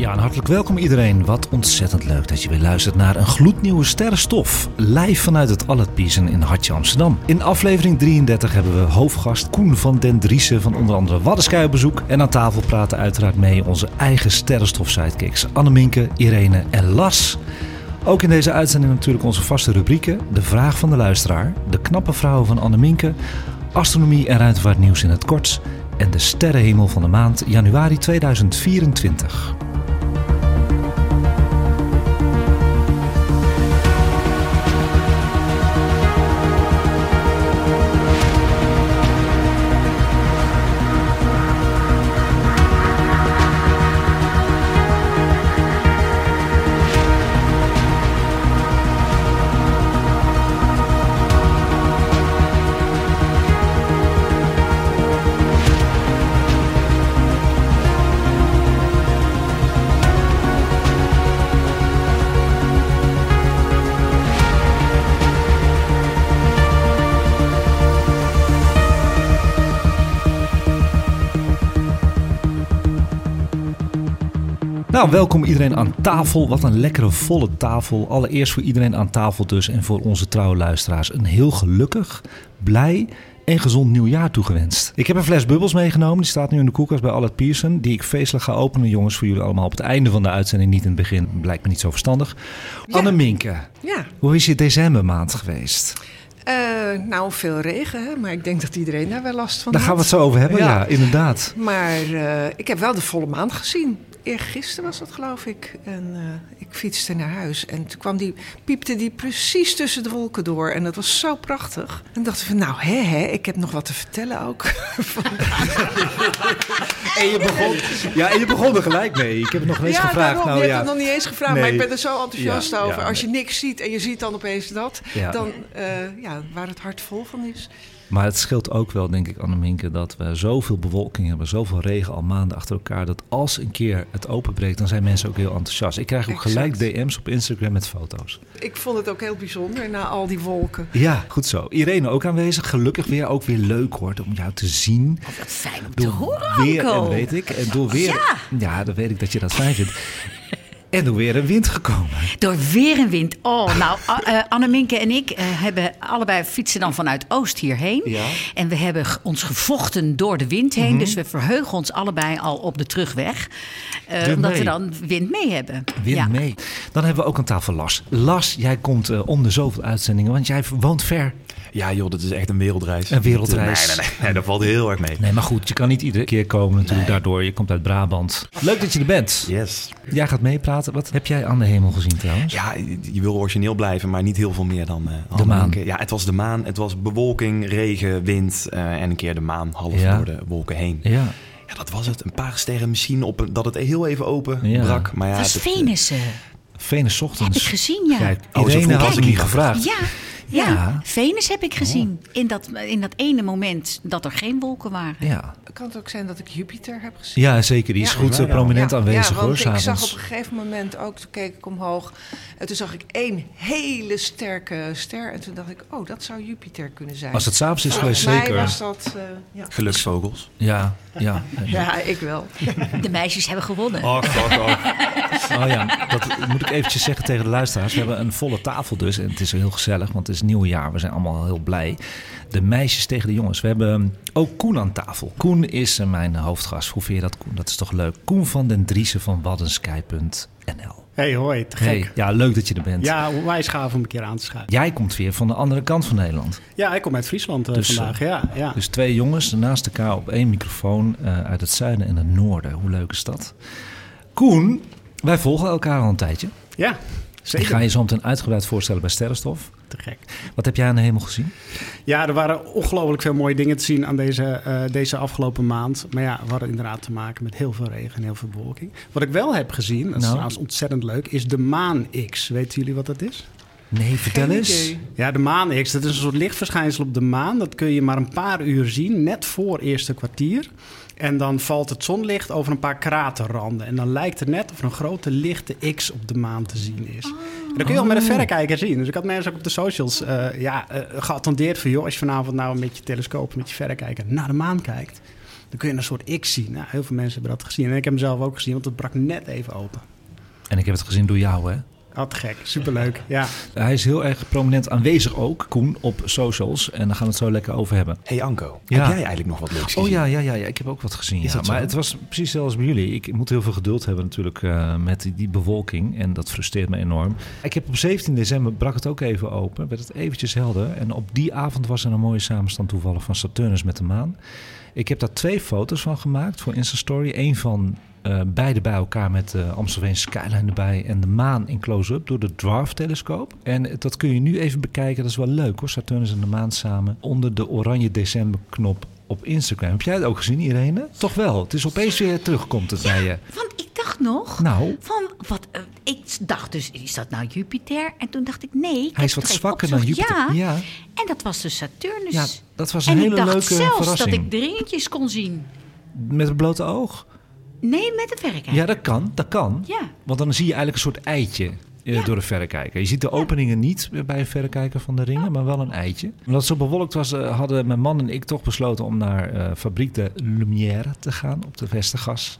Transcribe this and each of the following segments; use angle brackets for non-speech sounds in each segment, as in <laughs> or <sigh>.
Ja, en hartelijk welkom iedereen. Wat ontzettend leuk dat je weer luistert naar een gloednieuwe sterrenstof. Live vanuit het Allet Piesen in Hartje Amsterdam. In aflevering 33 hebben we hoofdgast Koen van den Driessen van onder andere Waddensky op bezoek. En aan tafel praten uiteraard mee onze eigen sterrenstof-sidekicks Anneminke, Irene en Las. Ook in deze uitzending natuurlijk onze vaste rubrieken. De vraag van de luisteraar, de knappe vrouwen van Anneminke, astronomie en ruimtevaartnieuws in het kort en de sterrenhemel van de maand januari 2024. Nou, welkom iedereen aan tafel. Wat een lekkere volle tafel. Allereerst voor iedereen aan tafel dus en voor onze trouwe luisteraars een heel gelukkig, blij en gezond nieuwjaar toegewenst. Ik heb een fles bubbels meegenomen. Die staat nu in de koelkast bij Allet Pearson. Die ik feestelijk ga openen, jongens, voor jullie allemaal op het einde van de uitzending. Niet in het begin, blijkt me niet zo verstandig. Anne Minke, Ja, hoe is je decembermaand geweest? eh, nou veel regen, hè? maar ik denk dat iedereen daar wel last van Daar gaan we het zo over hebben, ja, Ja. inderdaad. Maar eh, ik heb wel de volle maan gezien. Eergisteren was dat, geloof ik. En eh, ik fietste naar huis. En toen kwam die, piepte die precies tussen de wolken door. En dat was zo prachtig. En dachten we, nou, hè, hè, ik heb nog wat te vertellen ook. <laughs> En je begon, ja, en je begon er gelijk mee. Ik heb het nog niet eens ja, gevraagd. daarom, nou, je ja. hebt het nog niet eens gevraagd, maar ik ben er zo enthousiast Ja, over. Als je niks ziet en je ziet dan opeens dat, dan, eh, ja, waar het hart vol van is. Maar het scheelt ook wel, denk ik, Anneminke, dat we zoveel bewolking hebben, zoveel regen al maanden achter elkaar, dat als een keer het openbreekt, dan zijn mensen ook heel enthousiast. Ik krijg ook Exact. gelijk DM's op Instagram met foto's. Ik vond het ook heel bijzonder na al die wolken. Ja, goed zo. Irene ook aanwezig. Gelukkig weer, ook weer leuk hoor, om jou te zien. Wat fijn om te Door horen, weer, en weet ik, en door weer, ja. dan weet ik dat je dat fijn vindt. En door weer een wind gekomen. Door weer en wind. Oh, nou, A- eh, Anneminke en ik eh, hebben allebei fietsen dan vanuit Oost hierheen. Ja. En we hebben ons gevochten door de wind heen. Dus we verheugen ons allebei al op de terugweg. Eh, omdat mee. we dan wind mee hebben. Wind ja. mee. Dan hebben we ook aan tafel Las. Las, jij komt om de zoveel uitzendingen, want jij woont ver. Ja, joh, dat is echt een wereldreis. Een wereldreis. Nee, nee, nee, nee, dat valt heel erg mee. Nee, maar goed, je kan niet iedere keer komen natuurlijk daardoor. Je komt uit Brabant. Leuk dat je er bent. Yes. Jij gaat meepraten. Wat heb jij aan de hemel gezien trouwens? Ja, je wil origineel blijven, maar niet heel veel meer dan... eh, De maan. Ja, het was de maan. Het was bewolking, regen, wind eh, en een keer de maan half Ja. door de wolken heen. Ja. Ja, dat was het. Een paar sterren misschien op een, dat het heel even open Ja. brak. Maar ja, Het was Venus. eh. Venus ochtends. Heb ik gezien, ja. Kijk, Oh, Irene had ik niet. gevraagd. Ja, ja, Ja. Venus heb ik gezien. In, dat, in dat ene moment dat er geen wolken waren. Ja. Kan het ook zijn dat ik Jupiter heb gezien? ja, zeker. Die is Ja. goed eh, Ja, prominent Ja, aanwezig ja, hoor, want ik zag op een gegeven moment ook, toen keek ik omhoog... en toen zag ik één hele sterke ster. En toen dacht ik, oh, dat zou Jupiter kunnen zijn. Als het s'avonds is geweest, zeker. was dat... eh, ja. Geluksvogels. Ja, ja. ja, ik wel. De meisjes hebben gewonnen. Oh ja, dat moet ik eventjes zeggen tegen de luisteraars. We hebben een volle tafel dus. En het is heel gezellig, want het is nieuw jaar. We zijn allemaal heel blij. De meisjes tegen de jongens. We hebben ook Koen aan tafel. Koen is eh, mijn hoofdgast. Hoe vind je dat, Koen? Dat is toch leuk? Koen van den Driessen van waddensky.nl. Hey, hoi, te gek. Hey, ja, leuk dat je er bent. Ja, onwijs gaaf om een keer aan te schuiven. Jij komt weer van de andere kant van Nederland. Ja, ik kom uit Friesland eh, Dus, vandaag. Ja, ja. Dus twee jongens naast elkaar op één microfoon eh, uit het zuiden en het noorden. Hoe leuk is dat? Koen, wij volgen elkaar al een tijdje. ja Ik zeker. ga je zo meteen uitgebreid voorstellen bij Sterrenstof. Te gek. Wat heb jij aan de hemel gezien? Ja, er waren ongelooflijk veel mooie dingen te zien aan deze, eh, deze afgelopen maand. Maar ja, we hadden inderdaad te maken met heel veel regen en heel veel bewolking. Wat ik wel heb gezien, dat is Nou? trouwens ontzettend leuk, is de Maan X. Weten jullie wat dat is? Nee, vertel Geen eens. idee. Ja, de maan X, dat is een soort lichtverschijnsel op de maan. Dat kun je maar een paar uur zien, net voor eerste kwartier. En dan valt het zonlicht over een paar kraterranden. En dan lijkt het net of er een grote lichte X op de maan te zien is. En dat kun je ook met een verrekijker zien. Dus ik had mensen ook op de socials eh, ja, eh, geattendeerd van... joh, als je vanavond nou met je telescoop, met je verrekijker naar de maan kijkt... dan kun je een soort X zien. Nou, heel veel mensen hebben dat gezien. En ik heb hem zelf ook gezien, want het brak net even open. En ik heb het gezien door jou, hè? Oh, te gek. Superleuk. Ja. Hij is heel erg prominent aanwezig ook, Koen, op socials. En daar gaan we het zo lekker over hebben. hey Anko, Ja. heb jij eigenlijk nog wat leuks gezien? Oh ja, ja, ja, ja, ik heb ook wat gezien. Ja. zo? Maar het was precies zoals bij jullie. Ik moet heel veel geduld hebben natuurlijk eh, met die, die bewolking. En dat frustreert me enorm. Ik heb op 17 december, brak het ook even open, werd het eventjes helder. En op die avond was er een mooie samenstand toevallig van Saturnus met de maan. Ik heb daar twee foto's van gemaakt voor Instastory. Eén van eh, beide bij elkaar met de Amstelveen skyline erbij en de maan in close-up door de Dwarf-telescoop. En dat kun je nu even bekijken. Dat is wel leuk hoor, Saturnus en de maan samen onder de oranje decemberknop op Instagram. Heb jij het ook gezien, Irene? Toch wel. Het is opeens weer terugkomt het bij je. Want ik dacht nog... Nou, Van wat, eh, ik dacht dus, is dat nou Jupiter? En toen dacht ik, nee. ik hij is wat zwakker dan. Jupiter. Ja, ja. en dat was dus Saturnus. Ja, dat was een en hele ik dacht leuke zelfs verrassing. dat ik de ringetjes kon zien. Met het blote oog. Nee, met het verrekijker. Ja, dat kan. Dat kan. Ja. Want dan zie je eigenlijk een soort eitje eh, Ja. door de verrekijker. Je ziet de openingen niet bij een verrekijker van de ringen, maar wel een eitje. Omdat het zo bewolkt was, eh, hadden mijn man en ik toch besloten om naar eh Fabriek de Lumière te gaan op de Westergas.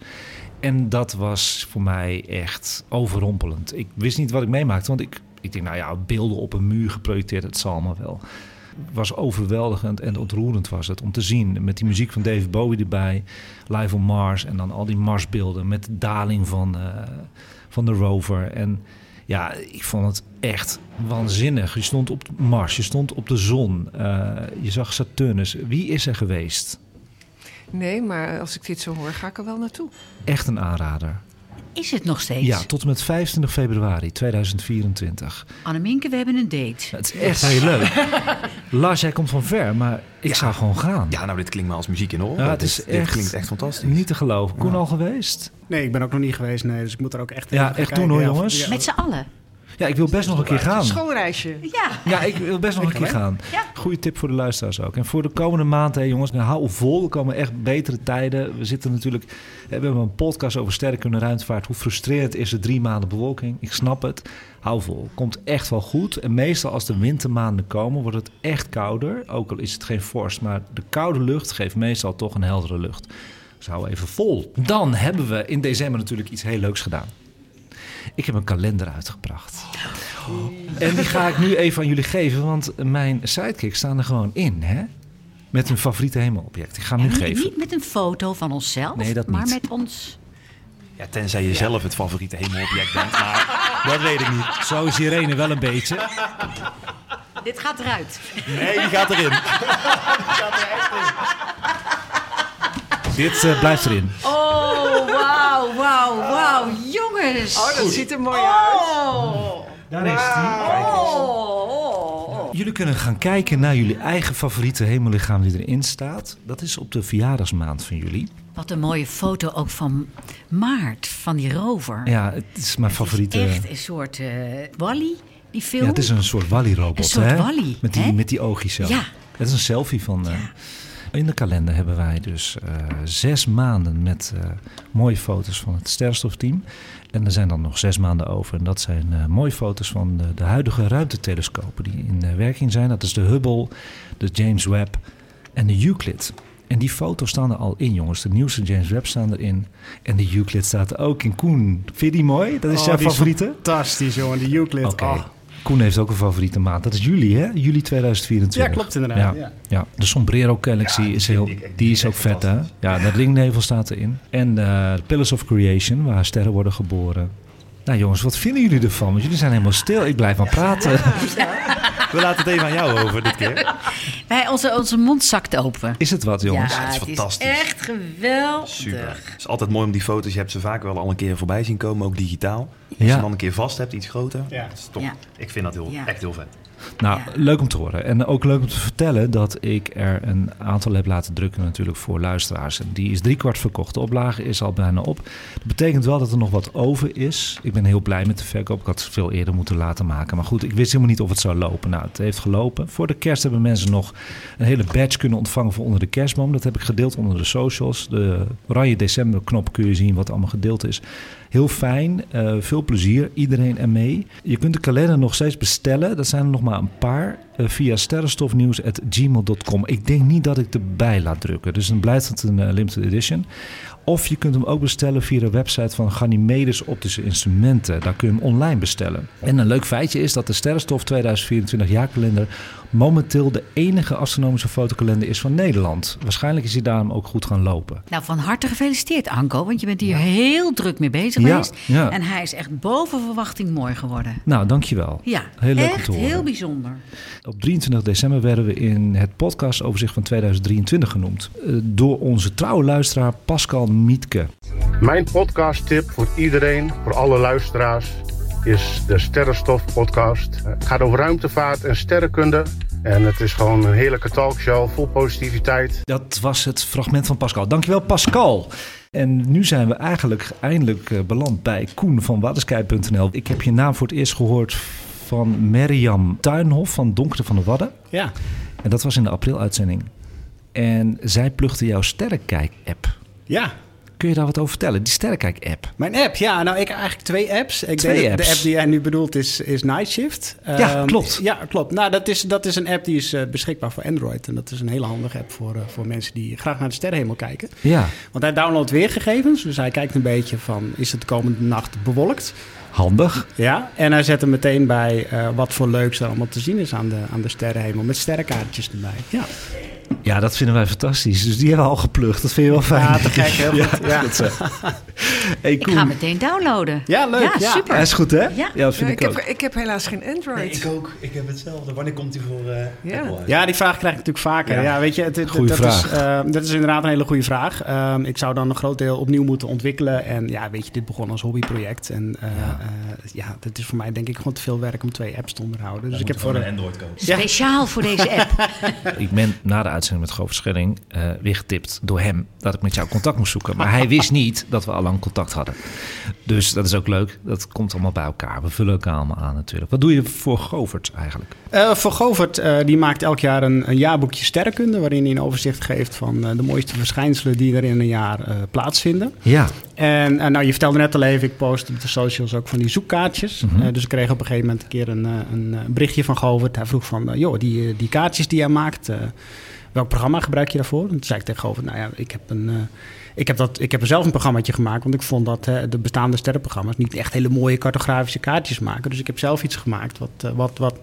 En dat was voor mij echt overrompelend. Ik wist niet wat ik meemaakte, want ik, ik denk, nou ja, beelden op een muur geprojecteerd, het zal maar wel. Het was overweldigend en ontroerend was het om te zien. Met die muziek van David Bowie erbij, Live on Mars en dan al die Marsbeelden met de daling van, eh, van de rover. En ja, ik vond het echt waanzinnig. Je stond op Mars, je stond op de zon, eh, je zag Saturnus. Wie is er geweest? Nee, maar als ik dit zo hoor, ga ik er wel naartoe. Echt een aanrader. Is het nog steeds? Ja, tot en met 25 februari 2024. Anneminke, we hebben een date. Het is echt heel leuk. <laughs> Lars, jij komt van ver, maar ik zou gewoon gaan. Ja, nou, dit klinkt maar als muziek in de oren. Ja, het dit, is dit echt klinkt echt fantastisch. Niet te geloven. Koen Ja. al geweest? Nee, ik ben ook nog niet geweest, nee. Dus ik moet er ook echt Ja, echt doen hoor, Ja, jongens. ja. Met z'n allen. Ja, ik wil best nog een keer gaan. Schoolreisje. Ja. Ja, ik wil best nog een keer gaan. Ja. Goeie tip voor de luisteraars ook. En voor de komende maand, hè, jongens, nou, hou vol. Er komen echt betere tijden. We zitten natuurlijk, hè, we hebben een podcast over sterke ruimtevaart. Hoe frustrerend is er drie maanden bewolking? Ik snap het. Hou vol. Komt echt wel goed. En meestal als de wintermaanden komen, wordt het echt kouder. Ook al is het geen vorst, maar de koude lucht geeft meestal toch een heldere lucht. Dus hou even vol. Dan hebben we in december natuurlijk iets heel leuks gedaan. Ik heb een kalender uitgebracht. En die ga ik nu even aan jullie geven, want mijn sidekicks staan er gewoon in, hè? Met hun favoriete hemelobject. Ik ga hem nu niet, geven. niet met een foto van onszelf, Nee, dat maar niet. met ons. Ja, tenzij je zelf het favoriete hemelobject bent. Maar <laughs> dat weet ik niet. Zo is Irene wel een beetje. Dit gaat eruit. Nee, die gaat erin. <laughs> Dit eh, blijft erin. Oh, wauw, wauw, wauw. Jongens. Oh, dat ziet er mooi uit. Oh. Daar is die. Oh. Jullie kunnen gaan kijken naar jullie eigen favoriete hemellichaam die erin staat. Dat is op de verjaardagsmaand van jullie. Wat een mooie foto ook van Maart, van die rover. Ja, het is mijn favoriete. Echt een soort eh Wally, die film. Ja, het is een soort Wally-robot, Een soort hè? Wally, met, die, hè? met die oogjes zo. Ja. Het is een selfie van... eh, In de kalender hebben wij dus eh, zes maanden met eh, mooie foto's van het sterrenstofteam. En er zijn dan nog zes maanden over. En dat zijn eh, mooie foto's van de, de huidige ruimtetelescopen die in werking zijn. Dat is de Hubble, de James Webb en de Euclid. En die foto's staan er al in, jongens. De nieuwste James Webb staan erin. En de Euclid staat er ook in. Koen, vind je die mooi? Dat is Oh, jouw favoriete? Fantastisch, jongen. De Euclid. Oké. Oh. Koen heeft ook een favoriete maand. Dat is juli, hè? Juli 2024. Ja, klopt inderdaad, Ja, ja. ja. De Sombrero Galaxy is heel, die is ook vet, hè? Ja, dat ringnevel staat erin. En eh, de Pillars of Creation, waar sterren worden geboren. Nou jongens, wat vinden jullie ervan? Want jullie zijn helemaal stil. Ik blijf maar praten. We laten het even aan jou over dit keer. Wij, onze, onze mond zakt open. Is het wat, jongens? Ja, het is het is fantastisch. echt geweldig. Super. Het is altijd mooi om die foto's. Je hebt ze vaak wel al een keer voorbij zien komen, ook digitaal. Als je hem dan een keer vast hebt, iets groter. Ja. Dat is toch, Ja. Ik vind dat heel, Ja. echt heel vet. Nou, Ja. leuk om te horen. En ook leuk om te vertellen dat ik er een aantal heb laten drukken natuurlijk voor luisteraars. En die is driekwart verkocht. De oplage is al bijna op. Dat betekent wel dat er nog wat over is. Ik ben heel blij met de verkoop. Ik had het veel eerder moeten laten maken. Maar goed, ik wist helemaal niet of het zou lopen. Nou, het heeft gelopen. Voor de kerst hebben mensen nog een hele badge kunnen ontvangen voor onder de kerstboom. Dat heb ik gedeeld onder de socials. De oranje december knop kun je zien wat allemaal gedeeld is. Heel fijn, eh, veel plezier, iedereen ermee. Je kunt de kalender nog steeds bestellen. Dat zijn er nog maar een paar. eh, via sterrenstofnieuws.gmail.com. Ik denk niet dat ik erbij laat drukken. Dus dan blijft het een eh, limited edition. Of je kunt hem ook bestellen via de website van Ganymedes Optische Instrumenten. Daar kun je hem online bestellen. En een leuk feitje is dat de Sterrenstof 2024 jaarkalender momenteel de enige astronomische fotokalender is van Nederland. Waarschijnlijk is hij daarom ook goed gaan lopen. Nou, van harte gefeliciteerd, Anko. Want je bent hier heel druk mee bezig Ja, geweest. ja. En hij is echt boven verwachting mooi geworden. Nou, dankjewel. Ja, Heel leuk echt heel bijzonder. Op 23 december werden we in het podcastoverzicht van 2023 genoemd. eh, Door onze trouwe luisteraar Pascal Mietke. Mijn podcasttip voor iedereen, voor alle luisteraars, is de Sterrenstof podcast. Het gaat over ruimtevaart en sterrenkunde. En het is gewoon een heerlijke talkshow, vol positiviteit. Dat was het fragment van Pascal. Dankjewel Pascal. En nu zijn we eigenlijk eindelijk eh, beland bij Koen van Waddensky.nl. Ik heb je naam voor het eerst gehoord van Merjam Tuinhof van Donkere van de Wadden. Ja. En dat was in de april-uitzending. En zij plugde jouw Sterrenkijk-app. Ja. Kun je daar wat over vertellen? Die Sterrenkijk-app. Mijn app, ja. Nou, ik heb eigenlijk twee apps. Ik Twee denk apps. De app die jij nu bedoelt is, is Night Shift. Ja, Ehm, klopt. Ja, klopt. Nou, dat is, dat is een app die is eh, beschikbaar voor Android. En dat is een hele handige app voor, eh, voor mensen die graag naar de sterrenhemel kijken. Ja, Want hij downloadt weergegevens. Dus hij kijkt een beetje van, is het de komende nacht bewolkt? handig. Ja, en hij zet er meteen bij eh, wat voor leuks er allemaal te zien is aan de, aan de sterrenhemel. Met sterrenkaartjes erbij. Ja, Ja, dat vinden wij fantastisch. Dus die hebben we al geplukt. Dat vind je wel fijn. ja te gek. Heel <laughs> goed. Ja, zo. <laughs> Hey, Ik ga meteen downloaden. Ja, leuk, Ja, ja. super. Ja, is goed hè? Ja. dat vind Ja, ik, ik, ook. heb, ik heb helaas geen Android. ook. Ik heb hetzelfde. Wanneer komt hij voor eh Ja. Apple uit? Ja, die vraag krijg ik natuurlijk vaker. Ja, Ja. weet je, het, het- Goeie dat, vraag. Is, eh, dat is inderdaad een hele goede vraag. Ehm, ik zou dan een groot deel opnieuw moeten ontwikkelen. En ja, weet je, dit begon als hobbyproject. En eh, ja. ja, dat is voor mij denk ik gewoon te veel werk om twee apps te onderhouden. Dus ik heb voor een Android kopen. Ja. Speciaal voor deze app. <laughs> Ik ben na de uitzending met Govert Schelling eh, weer getipt door hem dat ik met jou contact moest zoeken. Maar hij wist niet dat we al lang contact hadden. Dus dat is ook leuk. Dat komt allemaal bij elkaar. We vullen elkaar allemaal aan natuurlijk. Wat doe je voor Govert eigenlijk? Eh, voor Govert, eh, die maakt elk jaar een, een jaarboekje sterrenkunde... waarin hij een overzicht geeft van de mooiste verschijnselen die er in een jaar plaatsvinden. Ja, En eh, nou, je vertelde net al even, ik post op de socials ook van die zoekkaartjes. Mhm. Eh, dus ik kreeg op een gegeven moment een keer een, eh, een eh, berichtje van Govert. Hij vroeg van, joh, die, die kaartjes die jij maakt, welk programma gebruik je daarvoor? En toen zei ik tegen Govert, nou ja, ik heb een... ik heb, dat, ik heb er zelf een programmaatje gemaakt, want ik vond dat de bestaande sterrenprogramma's niet echt hele mooie cartografische kaartjes maken. Dus ik heb zelf iets gemaakt wat, wat, wat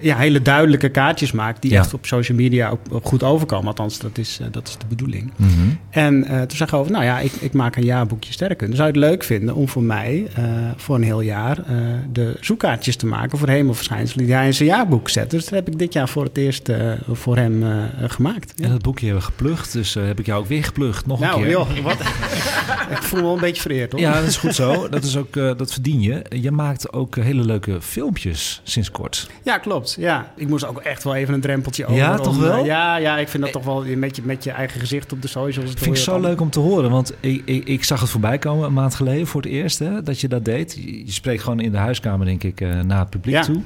ja, hele duidelijke kaartjes maakt, die Ja. echt op social media ook, ook goed overkomen. Althans, dat is, eh, dat is de bedoeling. Mhm. En eh, toen zei over, nou ja, ik, ik maak een jaarboekje sterrenkunde. Zou je het leuk vinden om voor mij eh, voor een heel jaar de zoekkaartjes te maken voor hemelverschijnselen die hij in zijn jaarboek zet. Dus dat heb ik dit jaar voor het eerst voor hem gemaakt. en dat boekje hebben we geplucht. Dus heb ik jou ook weer geplucht. Nog een Nou, keer. joh, wat? <laughs> ik voel me wel een beetje vereerd hoor. Ja, dat is goed zo. Dat, is ook, dat verdien je. Je maakt ook hele leuke filmpjes sinds kort. Ja, klopt. Ja. Ik moest ook echt wel even een drempeltje over. Ja, om, toch eh, wel? ja, ja, ik vind dat toch wel met je, met je eigen gezicht op de socials. Dat vind ik zo leuk om te horen. Want ik, ik, ik zag het voorbij komen een maand geleden voor het eerst hè, dat je dat deed. Je, je spreekt gewoon in de huiskamer, denk ik, eh, naar het publiek Ja. toe.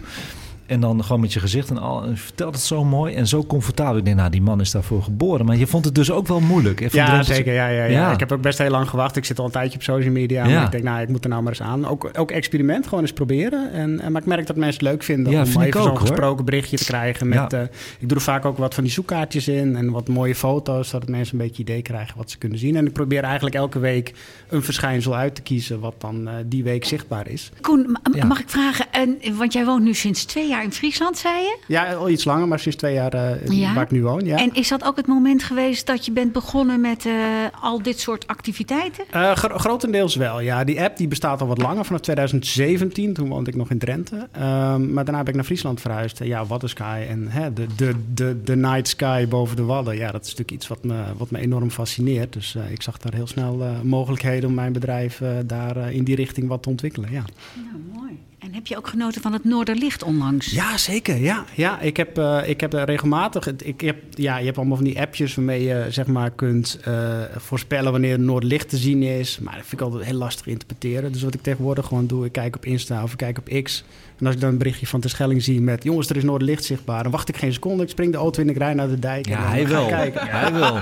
En dan gewoon met je gezicht en al. En je vertelt het zo mooi en zo comfortabel. Ik denk, nou, die man is daarvoor geboren. Maar je vond het dus ook wel moeilijk. Even Ja, zeker. Ja, ja, ja. Ja. Ik heb ook best heel lang gewacht. Ik zit al een tijdje op social media. Ja. Maar ik denk, nou, ik moet er nou maar eens aan. Ook, ook experiment, gewoon eens proberen. En, en, maar ik merk dat mensen het leuk vinden Ja, om vind even zo'n gesproken berichtje te krijgen. Met, Ja. eh, ik doe er vaak ook wat van die zoekkaartjes in. En wat mooie foto's, zodat mensen een beetje idee krijgen wat ze kunnen zien. En ik probeer eigenlijk elke week een verschijnsel uit te kiezen... wat dan eh, die week zichtbaar is. Koen, mag ik vragen, en, want jij woont nu sinds twee jaar in Friesland, zei je? Ja, al iets langer, maar sinds twee jaar Ja. waar ik nu woon. Ja. En is dat ook het moment geweest dat je bent begonnen met eh, al dit soort activiteiten? Gro- grotendeels wel, ja. Die app die bestaat al wat langer, vanaf 2017. Toen woonde ik nog in Drenthe. Ehm, maar daarna ben ik naar Friesland verhuisd. Ja, Wadden Sky en hè, de, de, de, de night sky boven de Wadden. Ja, dat is natuurlijk iets wat me, wat me enorm fascineert. Dus ik zag daar heel snel mogelijkheden om mijn bedrijf daar in die richting wat te ontwikkelen, ja. Nou, mooi. En heb je ook genoten van het Noorderlicht onlangs? Ja, zeker. Ja, ja ik, heb, uh, ik heb regelmatig. Ik heb, ja, je hebt allemaal van die appjes waarmee je zeg maar, kunt uh, voorspellen wanneer het Noorderlicht te zien is. Maar dat vind ik altijd heel lastig interpreteren. Dus wat ik tegenwoordig gewoon doe, ik kijk op Insta of ik kijk op X. En als ik dan een berichtje van de Schelling zie met... jongens, er is Noorderlicht zichtbaar. Dan wacht ik geen seconde. Ik spring de auto in, ik rij naar de dijk. Ja, hij wil. Kijken. Hij wil.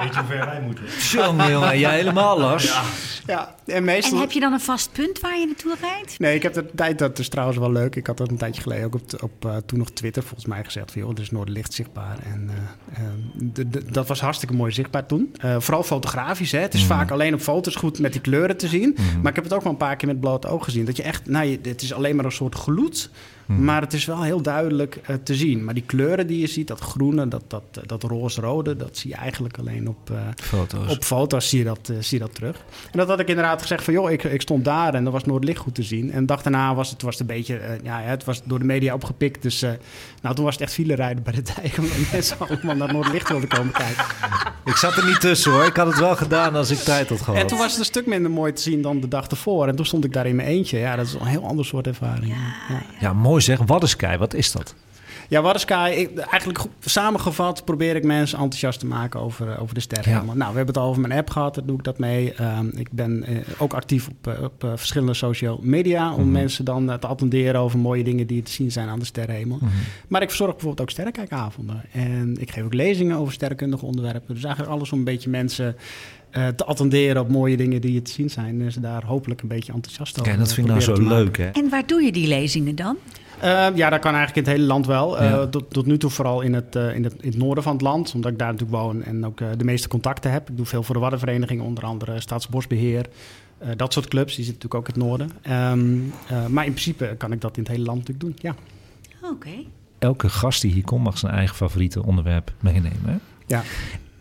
Weet je hoe ver wij moeten? Jongen, jongen. Jij helemaal, Lars. Ja. ja. En, meestal... en heb je dan een vast punt waar je naartoe rijdt? Nee, ik heb de tijd, dat is trouwens wel leuk. Ik had dat een tijdje geleden ook op, op uh, toen nog Twitter volgens mij gezegd van joh, er is Noorderlicht zichtbaar. En uh, uh, de, de, dat was hartstikke mooi zichtbaar toen. vooral fotografisch. Hè. Het is Mhm. vaak alleen op foto's goed met die kleuren te zien. Mhm. Maar ik heb het ook wel een paar keer met bloot oog gezien. Dat je echt, nou, je, het is alleen maar een soort gloed. Mhm. Maar het is wel heel duidelijk uh, te zien. Maar die kleuren die je ziet, dat groene, dat, dat, dat roze-rode, dat zie je eigenlijk alleen op uh, foto's. Op foto's zie je, dat, uh, zie je dat terug. En dat had ik inderdaad gezegd van, joh, ik, ik stond daar en er was Noordlicht goed te zien. En de dag daarna was het, was het een beetje, ja, het was door de media opgepikt. Dus nou, toen was het echt file rijden bij de <laughs> dijk, omdat mensen allemaal naar Noordlicht wilden komen kijken. Ik zat er niet tussen hoor. Ik had het wel gedaan als ik tijd had gehad. En toen was het een stuk minder mooi te zien dan de dag ervoor. En toen stond ik daar in mijn eentje. Ja, dat is een heel ander soort ervaring. Ja, ja. ja mooi zeg. Waddensky, wat is dat? Ja, Waddensky, ik, eigenlijk samengevat probeer ik mensen enthousiast te maken over, over de sterren. Ja. Nou, we hebben het al over mijn app gehad, daar doe ik dat mee. Um, ik ben uh, ook actief op, uh, op uh, verschillende social media... om mm -hmm. mensen dan te attenderen over mooie dingen die te zien zijn aan de sterrenhemel. Mm -hmm. Maar ik verzorg bijvoorbeeld ook sterrenkijkavonden. En ik geef ook lezingen over sterrenkundige onderwerpen. Dus eigenlijk alles om een beetje mensen... Uh, te attenderen op mooie dingen die te zien zijn. En ze daar hopelijk een beetje enthousiast over Kijk, dat vind ik nou zo leuk, hè? En waar doe je die lezingen dan? Uh, ja, dat kan eigenlijk in het hele land wel. Ja. Uh, tot, tot, nu toe vooral in het, uh, in, het, in het noorden van het land, omdat ik daar natuurlijk woon en ook de meeste contacten heb. Ik doe veel voor de Waddenvereniging, onder andere Staatsbosbeheer. dat soort clubs, die zitten natuurlijk ook in het noorden. Um, maar in principe kan ik dat in het hele land natuurlijk doen, ja. Oké. Okay. Elke gast die hier komt mag zijn eigen favoriete onderwerp meenemen, hè? Ja.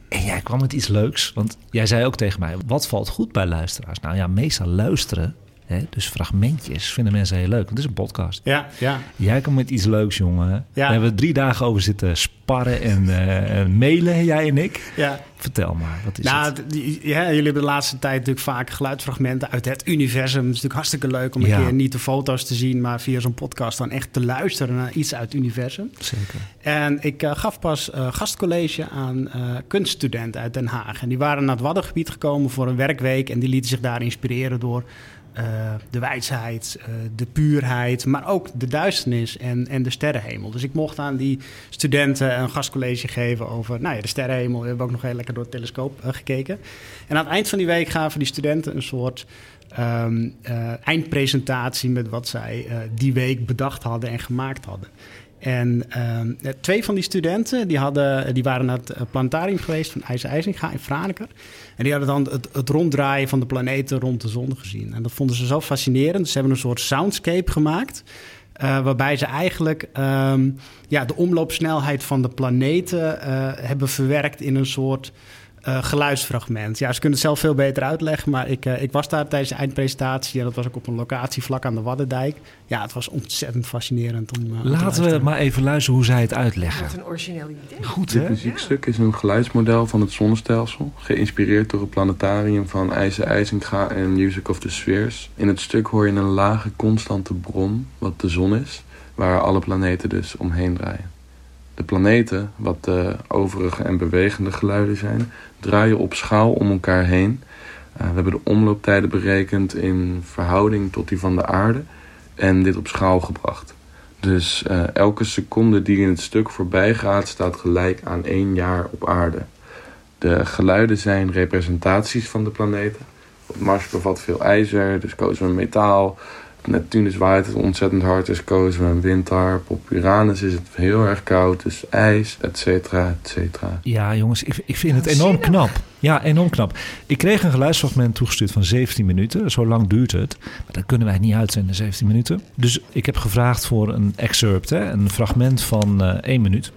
En jij kwam met iets leuks, want jij zei ook tegen mij: wat valt goed bij luisteraars? Nou ja, meestal luisteren, hè, dus fragmentjes, vinden mensen heel leuk. Want het is een podcast. Ja, ja. Jij komt met iets leuks, jongen. Ja. Daar hebben we drie dagen over zitten sparren en, uh, en mailen, jij en ik. Ja. Vertel maar, wat is nou, het? Ja, jullie hebben de laatste tijd natuurlijk vaak geluidsfragmenten uit het universum. Het is natuurlijk hartstikke leuk om een Ja. keer niet de foto's te zien, maar via zo'n podcast dan echt te luisteren naar iets uit het universum. Zeker. En ik eh, gaf pas eh, gastcollege aan eh, kunststudenten uit Den Haag. En die waren naar het Waddengebied gekomen voor een werkweek en die lieten zich daar inspireren door eh, de wijsheid, eh, de puurheid, maar ook de duisternis en, en de sterrenhemel. Dus ik mocht aan die studenten een gastcollege geven over nou ja, de sterrenhemel. We hebben ook nog heel lekker door het telescoop eh, gekeken. En aan het eind van die week gaven die studenten een soort ehm, eh, eindpresentatie met wat zij die week bedacht hadden en gemaakt hadden. En eh, twee van die studenten die hadden, die waren naar het eh, planetarium geweest van IJzer IJzinga in Franeker. En die hadden dan het, het ronddraaien van de planeten rond de zon gezien. En dat vonden ze zo fascinerend. Ze hebben een soort soundscape gemaakt. eh, waarbij ze eigenlijk ehm, ja, de omloopsnelheid van de planeten hebben verwerkt in een soort eh, geluidsfragment. Ja, ze kunnen het zelf veel beter uitleggen, maar ik, eh, ik was daar tijdens de eindpresentatie en dat was ook op een locatie vlak aan de Waddendijk. Ja, het was ontzettend fascinerend om. eh, Laten we maar even luisteren hoe zij het uitleggen. Wat een origineel idee. Goed, Dit hè? muziekstuk is een geluidsmodel van het zonnestelsel, geïnspireerd door het planetarium van IJzer IJzinga en Music of the Spheres. In het stuk hoor je een lage constante bron, wat de zon is, waar alle planeten dus omheen draaien. De planeten, wat de overige en bewegende geluiden zijn, draaien op schaal om elkaar heen. Uh, we hebben de omlooptijden berekend in verhouding tot die van de aarde en dit op schaal gebracht. Dus uh, elke seconde die in het stuk voorbij gaat, staat gelijk aan één jaar op aarde. De geluiden zijn representaties van de planeten. Mars bevat veel ijzer, dus kozen we metaal. Neptunus waait het ontzettend hard, dus kozen we een windharp. Op Uranus is het heel erg koud, dus ijs, et cetera, et cetera. Ja, jongens, ik, ik vind het enorm knap. Ja, enorm knap. Ik kreeg een geluidsfragment toegestuurd van 17 minuten. Zo lang duurt het. Maar dat kunnen wij niet uitzenden, 17 minuten. Dus ik heb gevraagd voor een excerpt, hè, een fragment van uh, 1 minuut.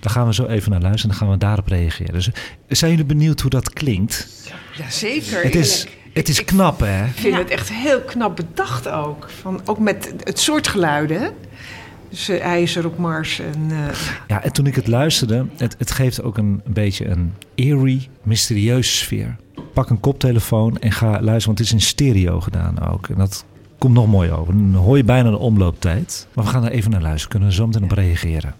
Daar gaan we zo even naar luisteren en dan gaan we daarop reageren. Dus zijn jullie benieuwd hoe dat klinkt? Jazeker. Het is, het is knap, hè? Ik vind het echt heel knap bedacht ook. Van, ook met het soort geluiden. Dus eh, ijzer op Mars en... eh, Ja, en toen ik het luisterde, het, het geeft ook een, een beetje een eerie, mysterieuze sfeer. Pak een koptelefoon en ga luisteren, want het is in stereo gedaan ook. En dat Komt nog mooi over. Dan hoor je bijna de omlooptijd. Maar we gaan er even naar luisteren. Kunnen we zo meteen op reageren.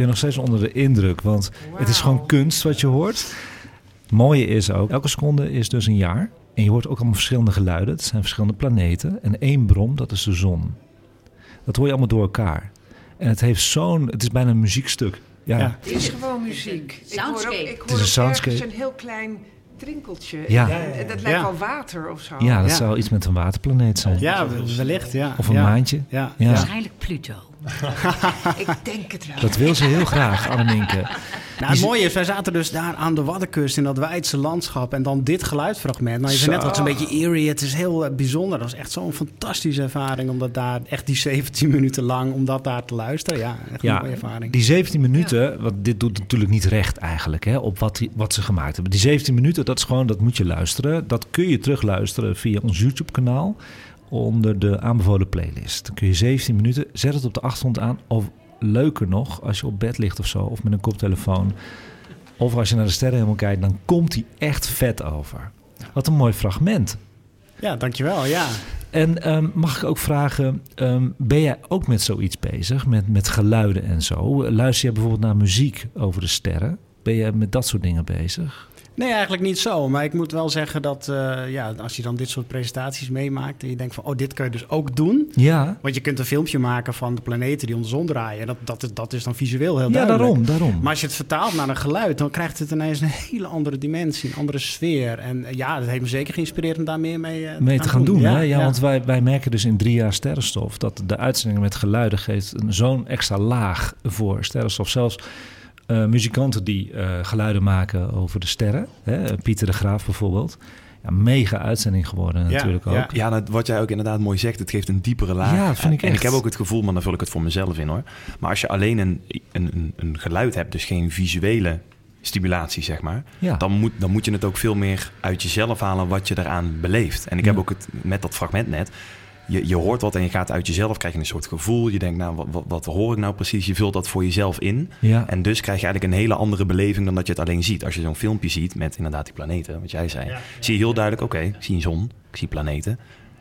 Ben nog steeds onder de indruk, want het is gewoon kunst wat je hoort. Het mooie is ook, elke seconde is dus een jaar. En je hoort ook allemaal verschillende geluiden. Het zijn verschillende planeten. En één bron, dat is de zon. Dat hoor je allemaal door elkaar. En het heeft zo'n... Het is bijna een muziekstuk. Ja, Ja. Het is gewoon muziek. Ik hoor ook, soundscape. ik is een ook soundscape. ergens een heel klein trinkeltje. Ja. En, dat lijkt Ja. wel water of zo. ja dat Ja. zou iets met een waterplaneet zijn. Ja, wellicht, ja. Of een ja. maantje. Ja. Ja. Waarschijnlijk Pluto. Ik denk het wel. Dat wil ze heel graag, Anneminke. Nou, het mooie is, wij zaten dus daar aan de Waddenkust in dat Weidse landschap. En dan dit geluidfragment. Nou, je zei net wat een beetje eerie. Het is heel eh, bijzonder. Dat was echt zo'n fantastische ervaring. Om dat daar echt die 17 minuten lang, om dat daar te luisteren. Ja, echt een mooie ervaring. die 17 minuten, want dit doet natuurlijk niet recht eigenlijk hè, op wat, die, wat ze gemaakt hebben. Die 17 minuten, dat is gewoon, dat moet je luisteren. Dat kun je terugluisteren via ons YouTube-kanaal onder de aanbevolen playlist. Dan kun je 17 minuten, zet het op de achtergrond aan. Of leuker nog, als je op bed ligt of zo, of met een koptelefoon. Of als je naar de sterrenhemel kijkt, dan komt die echt vet over. Wat een mooi fragment. Ja, dankjewel. Ja. En ehm, mag ik ook vragen, ehm, ben jij ook met zoiets bezig, met, met geluiden en zo? Luister je bijvoorbeeld naar muziek over de sterren? Ben je met dat soort dingen bezig? Nee, eigenlijk niet zo. Maar ik moet wel zeggen dat eh, ja, als je dan dit soort presentaties meemaakt... en je denkt van, oh, dit kun je dus ook doen. Ja, Want je kunt een filmpje maken van de planeten die om de zon draaien. Dat, dat, is- dat is dan visueel heel ja duidelijk. daarom, daarom. Maar als je het vertaalt naar een geluid, dan krijgt het ineens een hele andere dimensie, een andere sfeer. En eh, ja, dat heeft me zeker geïnspireerd om daar meer mee, eh, mee te gaan doen. Ja, hè? Ja, ja. want wij, wij merken dus in drie jaar sterrenstof dat de uitzendingen met geluiden geeft een zo'n extra laag voor sterrenstof. Zelfs eh, muzikanten die eh, geluiden maken over de sterren, hè? Pieter de Graaf bijvoorbeeld. Ja, mega uitzending geworden Ja, natuurlijk ook. ja. Ja, nou, wat jij ook inderdaad mooi zegt, het geeft een diepere laag. Ja, dat vind ik En echt. ik heb ook het gevoel, maar dan vul ik het voor mezelf in hoor. Maar als je alleen een, een, een, een geluid hebt, dus geen visuele stimulatie, zeg maar, Ja. dan, moet, dan moet je het ook veel meer uit jezelf halen wat je eraan beleeft. En ik Ja. heb ook het met dat fragment net. Je, je hoort wat en je gaat uit jezelf, krijg je een soort gevoel. Je denkt, nou, wat, wat, wat hoor ik nou precies? Je vult dat voor jezelf in. Ja. En dus krijg je eigenlijk een hele andere beleving dan dat je het alleen ziet. Als je zo'n filmpje ziet met inderdaad die planeten, wat jij zei, zie je heel duidelijk, oké, ik zie een zon, ik zie planeten.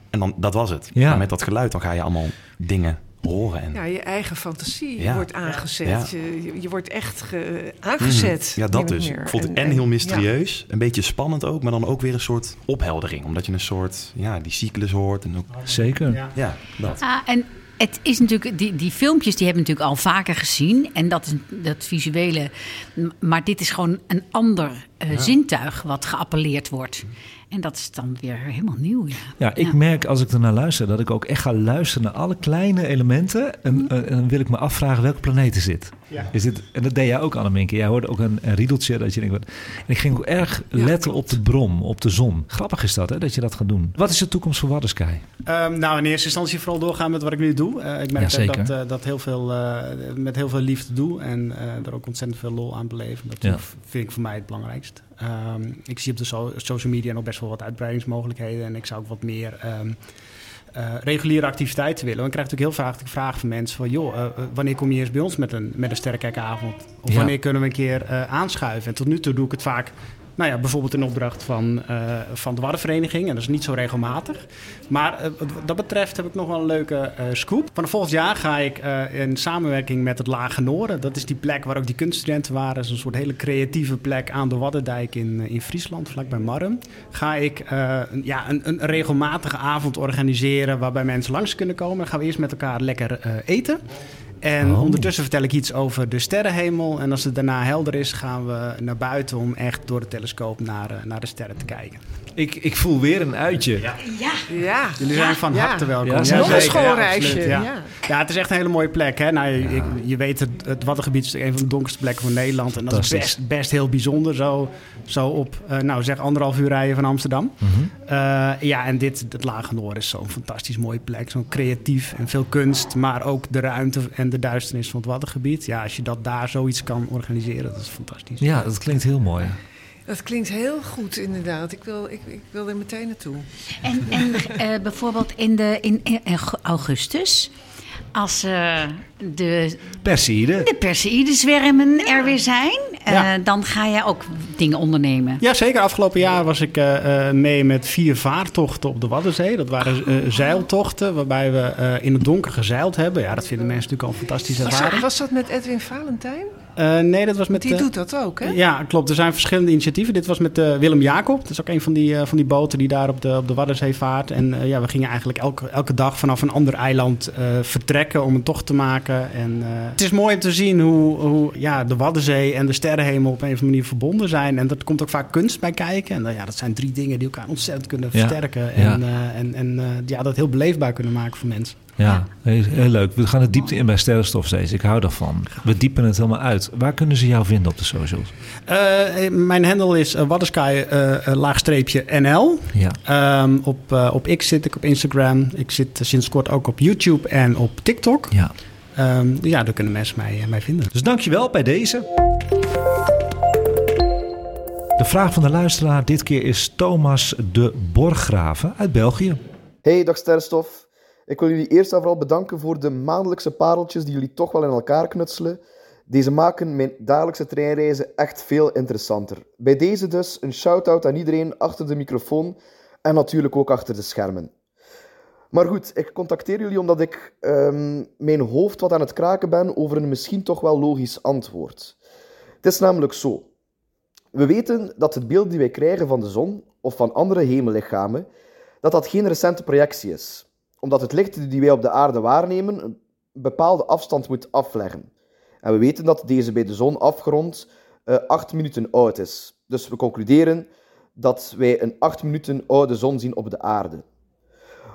En dan, dat was het. Ja. Maar met dat geluid, dan ga je allemaal dingen horen. En, Ja, je eigen fantasie Ja. wordt aangezet. Ja. Je, je- wordt echt ge- aangezet. Mhm. Ja, dat dus. meer. Ik vond het en, En- heel mysterieus, een beetje spannend ook, maar dan ook weer een soort opheldering. Omdat je een soort, ja, die cyclus hoort en ook, Zeker. Ja. dat. Ah, en het is natuurlijk, die, die filmpjes die hebben we natuurlijk al vaker gezien. En dat is dat visuele. Maar dit is gewoon een ander eh, zintuig wat geappelleerd wordt. En dat is dan weer helemaal nieuw. Ja, Ja, ik Ja. merk als ik ernaar luister dat ik ook echt ga luisteren naar alle kleine elementen. En, eh, en dan wil ik me afvragen welke planeet er zit. Ja. Is dit, en dat deed jij ook, Anneminke. Jij hoorde ook een, een riedeltje dat je denkt... wat- En ik ging ook erg Ja, letten klopt. op de brom, op de zon. Grappig is dat, hè, dat je dat gaat doen. Wat is de toekomst voor Waddersky? Ehm, nou, in eerste instantie vooral doorgaan met wat ik nu doe. Eh, ik merk dat, dat heel veel, eh, met heel veel liefde doe en eh er ook ontzettend veel lol aan beleven. Dat Ja. vind ik voor mij het Ehm, ik zie op de so- social media nog best wel wat uitbreidingsmogelijkheden en ik zou ook wat meer ehm, eh, reguliere activiteiten willen. Want ik krijg natuurlijk heel vaak de vraag van mensen van... joh, eh, eh, wanneer kom je eens bij ons met een, met een sterrenkijkavond? Of Ja. wanneer kunnen we een keer aanschuiven? En tot nu toe doe ik het vaak Nou ja, bijvoorbeeld in opdracht van, uh, van de Waddenvereniging. En dat is niet zo regelmatig. Maar uh, wat dat betreft heb ik nog wel een leuke uh, scoop. Vanaf volgend jaar ga ik in samenwerking met het Lage Noorden. Dat is die plek waar ook die kunststudenten waren. Dat is een soort hele creatieve plek aan de Waddendijk in, in Friesland, vlakbij Marren. Ga ik ja, een, een, regelmatige avond organiseren waarbij mensen langs kunnen komen. Dan gaan we eerst met elkaar lekker eten. En oh. ondertussen vertel ik iets over de sterrenhemel. En als het daarna helder is, gaan we naar buiten om echt door de telescoop naar, uh, naar de sterren te kijken. Ik, ik voel weer een uitje. Ja. ja. Jullie zijn van harte welkom. Ja, nog een schoolreisje. Ja, ja. het is echt een hele mooie plek. Hè? Nou, je, je weet, het, het Waddengebied is een van de donkerste plekken van Nederland. En dat is best, best heel bijzonder. Zo, zo op, uh, nou zeg, anderhalf uur rijden van Amsterdam. Mm -hmm. uh, ja, en dit, het Lage Noord is zo'n fantastisch mooie plek. Zo'n creatief en veel kunst. Maar ook de ruimte en de duisternis van het Waddengebied. Ja, als je dat daar zoiets kan organiseren, dat is fantastisch. Ja, dat klinkt heel mooi. Dat klinkt heel goed, inderdaad. Ik wil, ik, ik wil er meteen naartoe. En, en uh, bijvoorbeeld in, de, in, augustus, als uh, de Perseïden. De Perseïden-zwermen er weer zijn. Uh, dan ga je ook dingen ondernemen. Ja, zeker. Afgelopen jaar was ik uh, mee met vier vaartochten op de Waddenzee. Dat waren uh, zeiltochten waarbij we in het donker gezeild hebben. Ja, dat vinden mensen natuurlijk al fantastisch ervaring. Was dat met Edwin Valentijn? nee, dat was met... Die doet dat ook, hè? Ja, klopt. Er zijn verschillende initiatieven. Dit was met Willem Jacob. Dat is ook een van die, van die boten die daar op de, op de Waddenzee vaart. En ja, we gingen eigenlijk elke, elke dag vanaf een ander eiland vertrekken om een tocht te maken. En uh, het is mooi om te zien hoe, hoe ja, de Waddenzee en de sterrenhemel op een of andere manier verbonden zijn. En er komt ook vaak kunst bij kijken. En uh, ja, dat zijn drie dingen die elkaar ontzettend kunnen versterken. En, ja. Uh, en, en ja, dat heel beleefbaar kunnen maken voor mensen. Ja, heel, leuk. We gaan het diepte in bij sterrenstof steeds. Ik hou daarvan. We diepen het helemaal uit. Waar kunnen ze jou vinden op de socials? Uh, mijn handle is uh, Waddensky uh, laagstreepje NL. Ja. Um, op, op X zit ik op Instagram. Ik zit sinds kort ook op YouTube en op TikTok. Ja. Um, ja, daar kunnen mensen mij, mij vinden. Dus dankjewel bij deze. De vraag van de luisteraar dit keer is Thomas de Borgraven uit België. Hey, dag Sterrenstof. Ik wil jullie eerst en vooral bedanken voor de maandelijkse pareltjes die jullie toch wel in elkaar knutselen. Deze maken mijn dagelijkse treinreizen echt veel interessanter. Bij deze dus een shout-out aan iedereen achter de microfoon en natuurlijk ook achter de schermen. Maar goed, ik contacteer jullie omdat ik um, mijn hoofd wat aan het kraken ben over een misschien toch wel logisch antwoord. Het is namelijk zo. We weten dat het beeld die wij krijgen van de zon of van andere hemellichamen, dat dat geen recente projectie is. Omdat het licht die wij op de aarde waarnemen een bepaalde afstand moet afleggen. En we weten dat deze bij de zon afgerond uh, 8 minuten oud is. Dus we concluderen dat wij een 8 minuten oude zon zien op de aarde.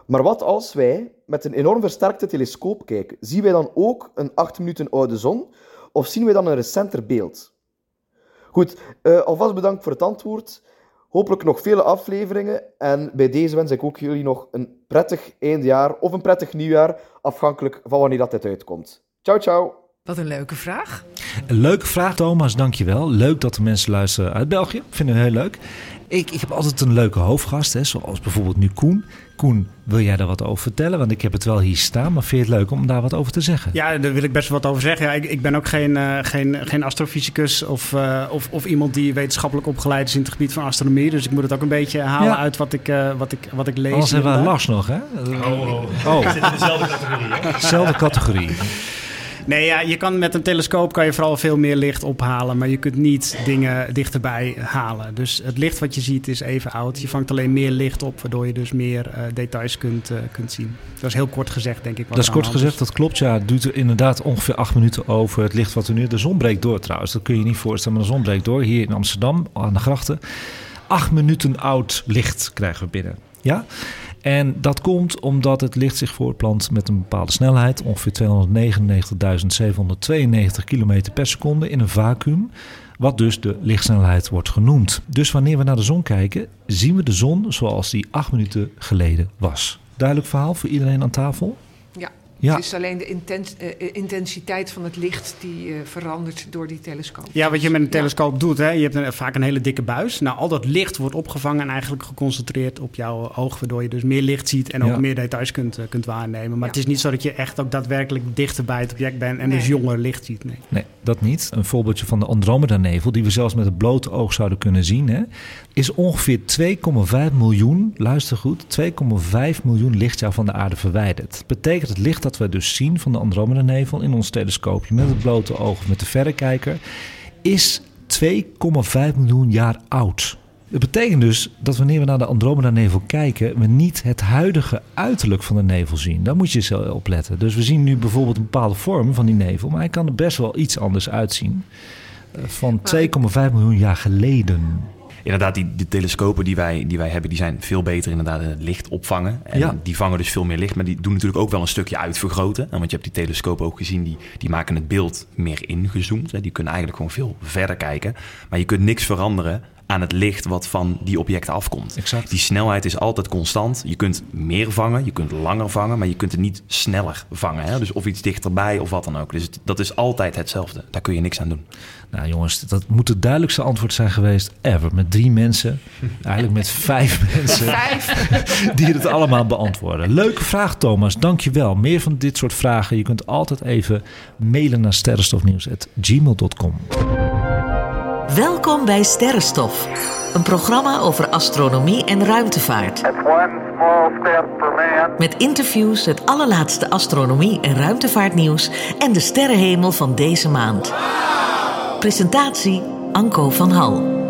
Maar wat als wij met een enorm versterkte telescoop kijken? Zien wij dan ook een 8 minuten oude zon? Of zien wij dan een recenter beeld? Goed, uh, alvast bedankt voor het antwoord. Hopelijk nog vele afleveringen. En bij deze wens ik ook jullie nog een prettig eindjaar of een prettig nieuwjaar, afhankelijk van wanneer dat dit uitkomt. Ciao, ciao. Wat een leuke vraag. Een leuke vraag, Thomas, dankjewel. Leuk dat de mensen luisteren uit België. Vinden we heel leuk. Ik, ik heb altijd een leuke hoofdgast, hè, zoals bijvoorbeeld nu Koen. Koen, wil jij daar wat over vertellen? Want ik heb het wel hier staan, maar vind je het leuk om daar wat over te zeggen? Ja, daar wil ik best wat over zeggen. Ja, ik, ik ben ook geen, uh, geen, geen astrofysicus of, uh, of, of iemand die wetenschappelijk opgeleid is in het gebied van astronomie. Dus ik moet het ook een beetje halen ja. uit wat ik, uh, wat, ik, wat ik lees. Anders hebben we Lars nog, hè? Oh, oh. oh. <laughs> zit in dezelfde categorie, hè? Categorie. Nee, ja, je kan met een telescoop kan je vooral veel meer licht ophalen, maar je kunt niet dingen dichterbij halen. Dus het licht wat je ziet is even oud. Je vangt alleen meer licht op, waardoor je dus meer uh, details kunt, uh, kunt zien. Dat is heel kort gezegd, denk ik. dat is kort gezegd, dat klopt. Ja, het duurt er inderdaad ongeveer acht minuten over het licht wat er nu... De zon breekt door trouwens, dat kun je niet voorstellen, maar de zon breekt door. Hier in Amsterdam, aan de grachten. Acht minuten oud licht krijgen we binnen. Ja? En dat komt omdat het licht zich voortplant met een bepaalde snelheid, ongeveer 299.792 km per seconde in een vacuüm, wat dus de lichtsnelheid wordt genoemd. Dus wanneer we naar de zon kijken, zien we de zon zoals die acht minuten geleden was. Duidelijk verhaal voor iedereen aan tafel? Ja. Het is alleen de intens- eh, intensiteit van het licht die eh, verandert door die telescoop. Ja, wat je met een telescoop doet, hè, je hebt een, vaak een hele dikke buis. Nou, al dat licht wordt opgevangen en eigenlijk geconcentreerd op jouw oog, waardoor je dus meer licht ziet en ook Ja. meer details kunt, eh, kunt waarnemen. Maar het is niet zo dat je echt ook daadwerkelijk dichter bij het object bent en Nee. dus jonger licht ziet. Nee. Nee, dat niet. Een voorbeeldje van de Andromeda-nevel, die we zelfs met het blote oog zouden kunnen zien, hè, is ongeveer 2,5 miljoen, luister goed, 2,5 miljoen lichtjaar van de aarde verwijderd. Dat betekent het licht dat we dus zien van de Andromeda-nevel in ons telescoopje met het blote oog of met de verrekijker, is 2,5 miljoen jaar oud. Het betekent dus dat wanneer we naar de Andromeda-nevel kijken, we niet het huidige uiterlijk van de nevel zien. Daar moet je zo op letten. Dus we zien nu bijvoorbeeld een bepaalde vorm van die nevel, maar hij kan er best wel iets anders uitzien. Eh, Van 2,5 miljoen jaar geleden. Inderdaad, die, die telescopen die wij, die wij hebben, die zijn veel beter inderdaad in het licht opvangen. En Ja. die vangen dus veel meer licht, maar die doen natuurlijk ook wel een stukje uitvergroten. En Want je hebt die telescopen ook gezien, die, die maken het beeld meer ingezoomd. Hè. Die kunnen eigenlijk gewoon veel verder kijken. Maar je kunt niks veranderen aan het licht wat van die objecten afkomt. Exact. Die snelheid is altijd constant. Je kunt meer vangen, je kunt langer vangen, maar je kunt het niet sneller vangen. Hè? Dus of iets dichterbij of wat dan ook. Dus het- dat is altijd hetzelfde. Daar kun je niks aan doen. Nou jongens, dat moet het duidelijkste antwoord zijn geweest ever. Met drie mensen, eigenlijk met <laughs> vijf mensen, <laughs> die het allemaal beantwoorden. Leuke vraag Thomas, dankjewel. Meer van dit soort vragen, je kunt altijd even mailen naar sterrenstofnieuws.gmail.com. Welkom bij Sterrenstof, een programma over astronomie en ruimtevaart. Met interviews, het allerlaatste astronomie en ruimtevaartnieuws en de sterrenhemel van deze maand. Presentatie Anko van Hal.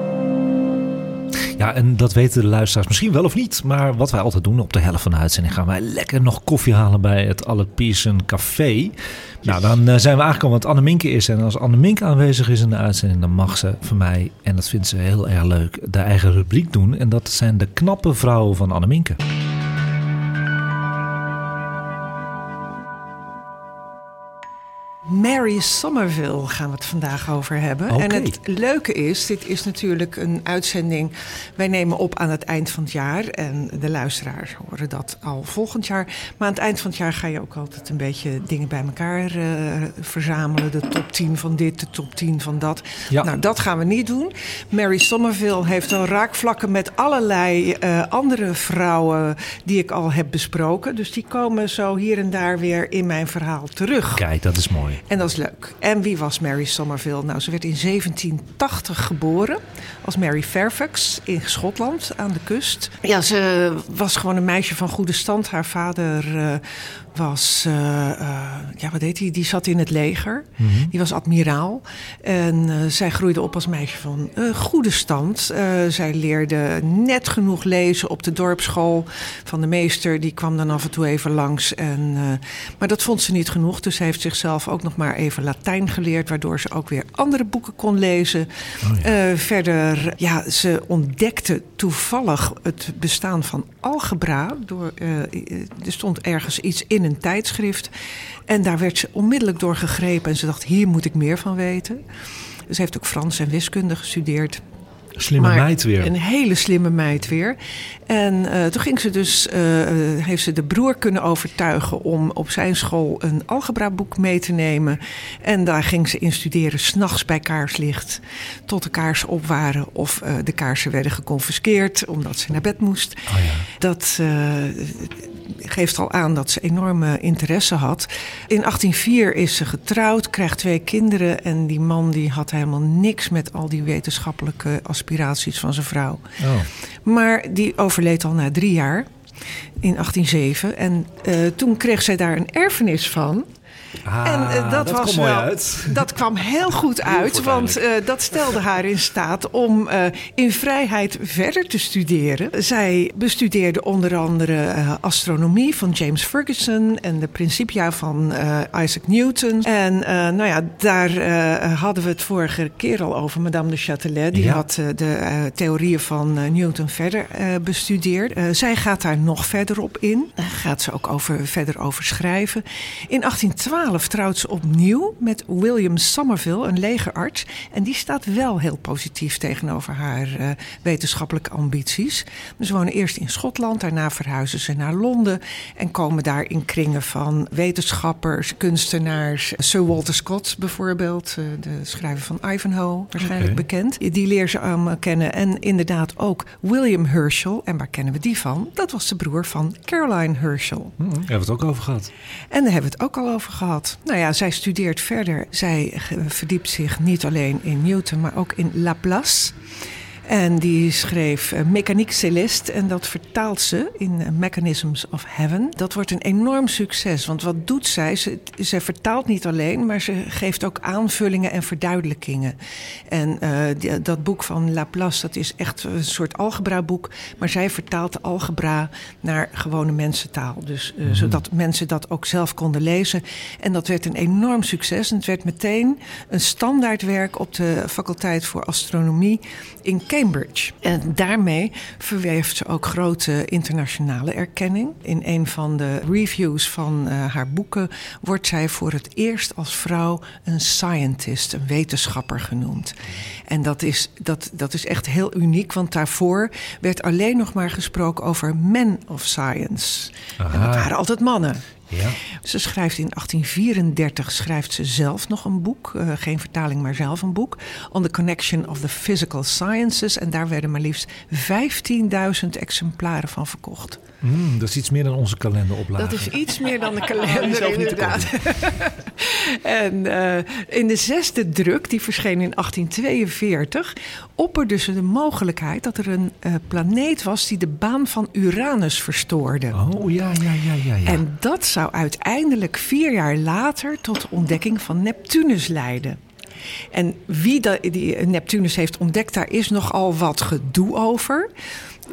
Ja, en dat weten de luisteraars misschien wel of niet. Maar wat wij altijd doen, op de helft van de uitzending gaan wij lekker nog koffie halen bij het Albert Pierson Café. Nou, dan eh, zijn we aangekomen wat Anneminke is. En als Anneminke aanwezig is in de uitzending, dan mag ze van mij, en dat vindt ze heel erg leuk, de eigen rubriek doen. En dat zijn de knappe vrouwen van Anneminke. Mary Somerville gaan we het vandaag over hebben. En het leuke is, dit is natuurlijk een uitzending... wij nemen op aan het eind van het jaar... en de luisteraars horen dat al volgend jaar. Maar aan het eind van het jaar ga je ook altijd een beetje dingen bij elkaar eh, verzamelen. De top 10 van dit, de top 10 van dat. Ja. Nou, dat gaan we niet doen. Mary Somerville heeft al raakvlakken met allerlei eh, andere vrouwen... die ik al heb besproken. Dus die komen zo hier en daar weer in mijn verhaal terug. Kijk, dat is mooi. En dat is leuk. En wie was Mary Somerville? Nou, ze werd in 1780 geboren als Mary Fairfax in Schotland aan de kust. Ja, ze was gewoon een meisje van goede stand. Haar vader eh, was, eh, ja, wat deed hij? Die zat in het leger. Die was admiraal. En eh, zij groeide op als meisje van goede stand. Zij leerde net genoeg lezen op de dorpsschool van de meester. Die kwam dan af en toe even langs. En, maar dat vond ze niet genoeg. Dus ze heeft zichzelf ook nog maar even Latijn geleerd. Waardoor ze ook weer andere boeken kon lezen. Eh, verder, ja, ze ontdekte toevallig het bestaan van algebra. Door, er stond ergens iets in een tijdschrift. En daar werd ze onmiddellijk door gegrepen. En ze dacht, hier moet ik meer van weten. Ze heeft ook Frans en wiskunde gestudeerd. Slimme Maar meid weer. Een hele slimme meid weer. En eh, toen ging ze dus, eh, heeft ze de broer kunnen overtuigen om op zijn school een algebraboek mee te nemen. En daar ging ze in studeren, s'nachts bij kaarslicht, tot de kaarsen op waren of eh, de kaarsen werden geconfiskeerd omdat ze naar bed moest. Oh ja. Dat geeft al aan dat ze enorme interesse had. In 1804 is ze getrouwd, krijgt twee kinderen. En die man die had helemaal niks met al die wetenschappelijke van zijn vrouw. Oh. Maar die overleed al na drie jaar, in 1807. En eh, toen kreeg zij daar een erfenis van. Ah, en eh, dat, was wel, uit. <laughs> dat kwam heel goed uit, want eh, dat stelde haar in staat om eh, in vrijheid verder te studeren. Zij bestudeerde onder andere astronomie van James Ferguson en de Principia van Isaac Newton. En nou ja, daar hadden we het vorige keer al over. Madame de Châtelet, die Ja. had de theorieën van Newton verder bestudeerd. Zij gaat daar nog verder op in. Daar gaat ze ook over, verder over schrijven. In 1812 2012 trouwt ze opnieuw met William Somerville, een legerarts. En die staat wel heel positief tegenover haar uh, wetenschappelijke ambities. Ze wonen eerst in Schotland, daarna verhuizen ze naar Londen. En komen daar in kringen van wetenschappers, kunstenaars. Sir Walter Scott bijvoorbeeld, uh, de schrijver van Ivanhoe, waarschijnlijk okay. bekend. Die leert ze allemaal kennen. En inderdaad ook William Herschel. En waar kennen we die van? Dat was de broer van Caroline Herschel. Hmm, daar hebben we het ook over gehad. En daar hebben we het ook al over gehad. Nou ja, zij studeert verder. Zij verdiept zich niet alleen in Newton, maar ook in Laplace. En die schreef uh, Mechanique Celeste en dat vertaalt ze in uh, Mechanisms of Heaven. Dat wordt een enorm succes, want wat doet zij? Ze, ze vertaalt niet alleen, maar ze geeft ook aanvullingen en verduidelijkingen. En uh, die, dat boek van Laplace, dat is echt een soort algebra-boek, maar zij vertaalt de algebra naar gewone mensentaal. Dus mm -hmm. zodat mensen dat ook zelf konden lezen. En dat werd een enorm succes en het werd meteen een standaardwerk op de faculteit voor astronomie in Cambridge. En daarmee verweeft ze ook grote internationale erkenning. In een van de reviews van uh, haar boeken wordt zij voor het eerst als vrouw een scientist, een wetenschapper genoemd. En dat is, dat, dat is echt heel uniek, want daarvoor werd alleen nog maar gesproken over men of science. Aha. En dat waren altijd mannen. Ze schrijft in 1834 schrijft ze zelf nog een boek, uh, geen vertaling, maar zelf een boek, On the Connection of the Physical Sciences. En daar werden maar liefst 15.000 exemplaren van verkocht. Mm, dat is iets meer dan onze kalenderoplage. Dat is iets meer dan de <laughs> kalender, inderdaad. <laughs> en uh, in de zesde druk, die verscheen in 1842, opperde ze de mogelijkheid dat er een uh, planeet was die de baan van Uranus verstoorde. Oh ja, ja, ja, ja. ja. En dat zou uiteindelijk vier jaar later tot de ontdekking van Neptunus leiden. En wie de, die Neptunus heeft ontdekt, daar is nogal wat gedoe over.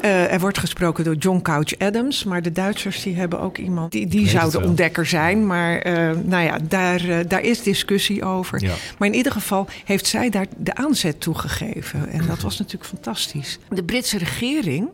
Uh, er wordt gesproken door John Couch Adams, maar de Duitsers die hebben ook iemand die, die zou de ontdekker zijn. Maar uh, nou ja, daar, uh, daar is discussie over. Ja. Maar in ieder geval heeft zij daar de aanzet toegegeven. En dat was natuurlijk fantastisch. De Britse regering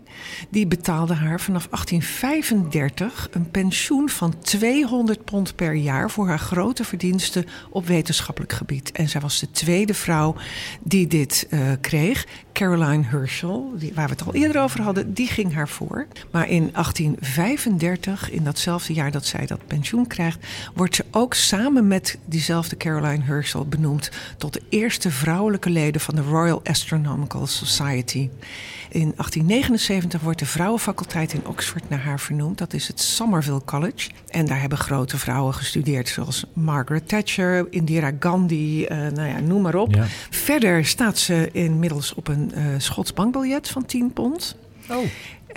die betaalde haar vanaf 1835 een pensioen van 200 pond per jaar voor haar grote verdiensten op wetenschappelijk gebied. En zij was de tweede vrouw die dit kreeg. Caroline Herschel, die, waar we het al eerder over hadden, die ging haar voor. Maar in 1835, in datzelfde jaar dat zij dat pensioen krijgt, wordt ze ook samen met diezelfde Caroline Herschel benoemd tot de eerste vrouwelijke leden van de Royal Astronomical Society. In 1879 wordt de vrouwenfaculteit in Oxford naar haar vernoemd. Dat is het Somerville College. En daar hebben grote vrouwen gestudeerd, zoals Margaret Thatcher, Indira Gandhi, uh, nou ja, noem maar op. Ja. Verder staat ze inmiddels op een uh, Schots bankbiljet van 10 pond. Oh.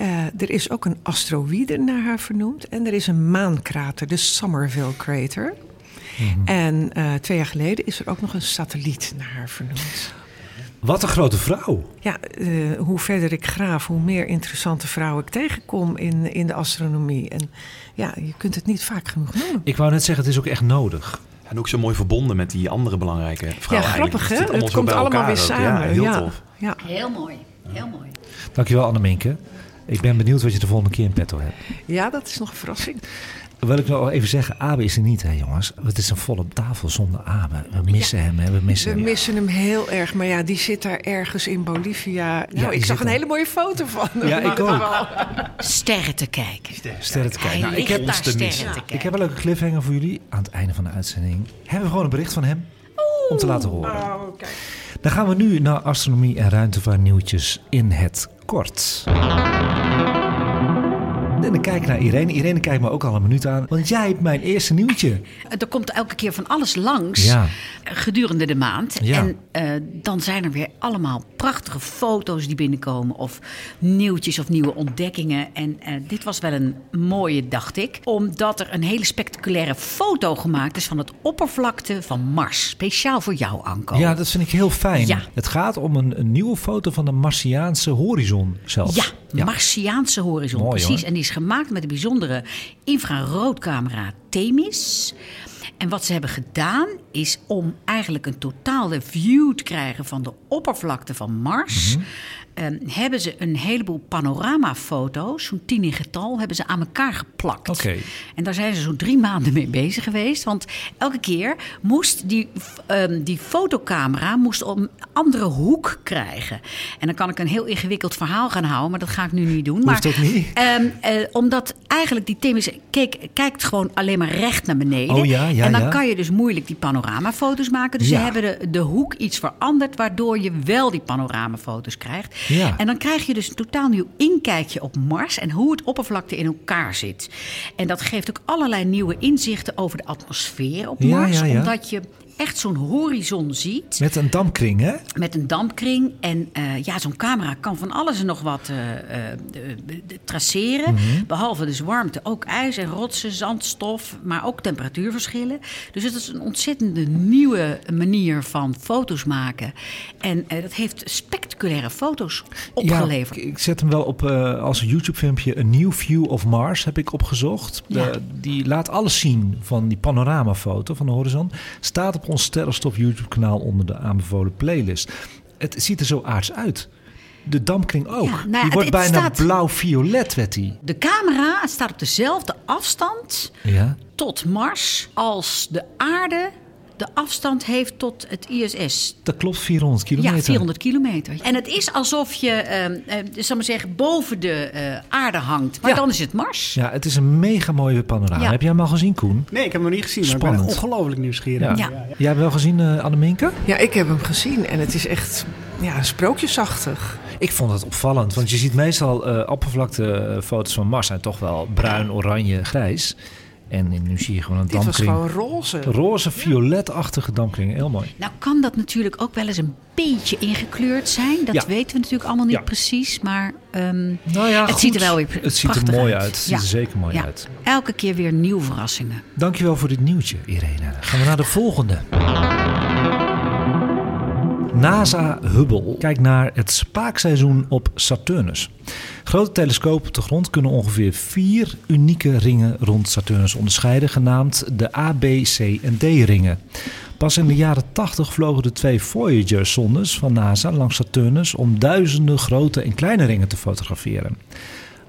Uh, er is ook een asteroïde naar haar vernoemd. En er is een maankrater, de Somerville Crater. Mm -hmm. En uh, twee jaar geleden is er ook nog een satelliet naar haar vernoemd. Wat een grote vrouw. Ja, uh, hoe verder ik graaf, hoe meer interessante vrouwen ik tegenkom in, in de astronomie. En ja, je kunt het niet vaak genoeg noemen. Ik wou net zeggen, het is ook echt nodig. En ook zo mooi verbonden met die andere belangrijke vrouwen. Ja, grappig hè? Het, het komt allemaal weer samen. Ja, heel ja. tof. Ja. Heel mooi, heel mooi. Dankjewel Anneminke. Ik ben benieuwd wat je de volgende keer in petto hebt. Ja, dat is nog een verrassing. Wil ik nog even zeggen, Abe is er niet, hè jongens. Het is een volle tafel zonder Abe. We missen ja, hem, hè. We missen we hem. missen hem heel erg. Maar ja, die zit daar ergens in Bolivia. Nou, ja, ik zag een daar. hele mooie foto van hem. Ja, ik ook. Sterren te kijken. Sterren, sterren te kijken. Nou, ik, heb, sterren te kijken. ik heb een leuke cliffhanger voor jullie. Aan het einde van de uitzending hebben we gewoon een bericht van hem. Om te laten horen. Oh, kijk. Dan gaan we nu naar astronomie en ruimtevaartnieuwtjes in het kort. En dan kijk ik naar Irene. Irene kijkt me ook al een minuut aan. Want jij hebt mijn eerste nieuwtje. Er komt elke keer van alles langs Ja. gedurende de maand. Ja. En eh, dan zijn er weer allemaal prachtige foto's die binnenkomen. Of nieuwtjes of nieuwe ontdekkingen. En eh, dit was wel een mooie, dacht ik. Omdat er een hele spectaculaire foto gemaakt is van het oppervlakte van Mars. Speciaal voor jou, Anko. Ja, dat vind ik heel fijn. Ja. Het gaat om een, een nieuwe foto van de Martiaanse horizon zelfs. Ja, Martiaanse horizon, Mooi, precies. hoor. En die is gemaakt met de bijzondere infraroodcamera Themis. En wat ze hebben gedaan is om eigenlijk een totale view te krijgen van de oppervlakte van Mars. Mhm. ehm, hebben ze een heleboel panoramafoto's, zo'n tien in getal, hebben ze aan elkaar geplakt. Oké. En daar zijn ze zo'n drie <laughs> maanden mee bezig geweest. Want elke keer moest die, ehm, die fotocamera moest op een andere hoek krijgen. En dan kan ik een heel ingewikkeld verhaal gaan houden, maar dat ga ik nu niet doen. Hoeft maar, niet. ehm, eh, omdat eigenlijk die Themis keek, kijkt gewoon alleen maar recht naar beneden. Oh ja, ja, en dan ja. kan je dus moeilijk die panoramafoto's maken. Dus Ja. ze hebben de, de hoek iets veranderd, waardoor je wel die panoramafoto's krijgt. En dan krijg je dus een totaal nieuw inkijkje op Mars en hoe het oppervlakte in elkaar zit. En dat geeft ook allerlei nieuwe inzichten over de atmosfeer op Mars. Omdat je echt zo'n horizon ziet Met een dampkring, hè? met een dampkring. En eh, ja, zo'n camera kan van alles en nog wat eh, eh, traceren. Mhm. Behalve dus warmte, ook ijs en rotsen, zandstof, maar ook temperatuurverschillen. Dus het is een ontzettende nieuwe manier van foto's maken. En dat heeft spectaculaire foto's opgeleverd. Ja, ik, ik zet hem wel op als een YouTube-filmpje. Een New View of Mars heb ik opgezocht. Ja. Die laat alles zien van die panoramafoto van de horizon. Staat op ons Sterrenstof YouTube-kanaal onder de aanbevolen playlist. Het ziet er zo aards uit. De dampkring ook. Ja, nou ja, die het- wordt het bijna blauw-violet, werd die. De camera staat op dezelfde afstand Ja. tot Mars als de aarde de afstand heeft tot het ISS. Dat klopt, 400 kilometer. Ja, 400 kilometer. En het is alsof je, ehm eh, zal maar zeggen, boven de eh, aarde hangt. Maar Ja. dan is het Mars. Ja, het is een mega mooie panorama. Ja. Heb jij hem al gezien, Koen? Nee, ik heb hem nog niet gezien, maar ik Spannend. ben ongelooflijk nieuwsgierig. Ja. Jij hebt hem wel gezien, eh Anneminke? Ja, ik heb hem gezien en het is echt ja, sprookjesachtig. Ik vond het opvallend, want je ziet meestal eh oppervlaktefoto's van Mars zijn toch wel bruin, oranje, grijs. En nu zie je gewoon een Dit was dampkring. gewoon roze. Roze, violetachtige dampkring. Heel mooi. Nou kan dat natuurlijk ook wel eens een beetje ingekleurd zijn. Dat Ja. weten we natuurlijk allemaal niet Ja. precies. Maar ehm, Nou ja, het goed. ziet er wel weer Het ziet er prachtig mooi uit. Het ziet er zeker mooi Ja. uit. Elke keer weer nieuwe verrassingen. Dankjewel voor dit nieuwtje, Irene. Dan gaan we naar de volgende. NASA Hubble kijkt naar het spaakseizoen op Saturnus. Grote telescopen op de grond kunnen ongeveer vier unieke ringen rond Saturnus onderscheiden, genaamd de A, B, C en D-ringen. Pas in de jaren 80 vlogen de twee Voyager-zondes van NASA langs Saturnus om duizenden grote en kleine ringen te fotograferen.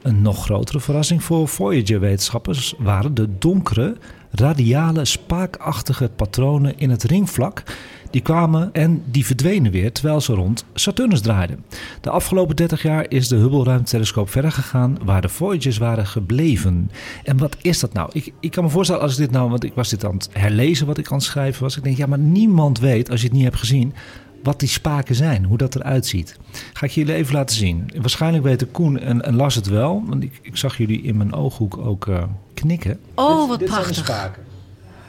Een nog grotere verrassing voor Voyager-wetenschappers waren de donkere, radiale, spaakachtige patronen in het ringvlak. Die kwamen en die verdwenen weer terwijl ze rond Saturnus draaiden. De afgelopen 30 jaar is de Hubble-ruimtelescoop verder gegaan waar de Voyagers waren gebleven. En wat is dat nou? Ik, ik kan me voorstellen als ik dit nou, want ik was dit aan het herlezen wat ik aan het schrijven was. Ik denk, ja, maar niemand weet, als je het niet hebt gezien, wat die spaken zijn, hoe dat eruit ziet. Ga ik jullie even laten zien. Waarschijnlijk weten Koen en, en Lars het wel, want ik, ik zag jullie in mijn ooghoek ook eh, knikken. Oh, wat dit zijn de prachtig. spaken.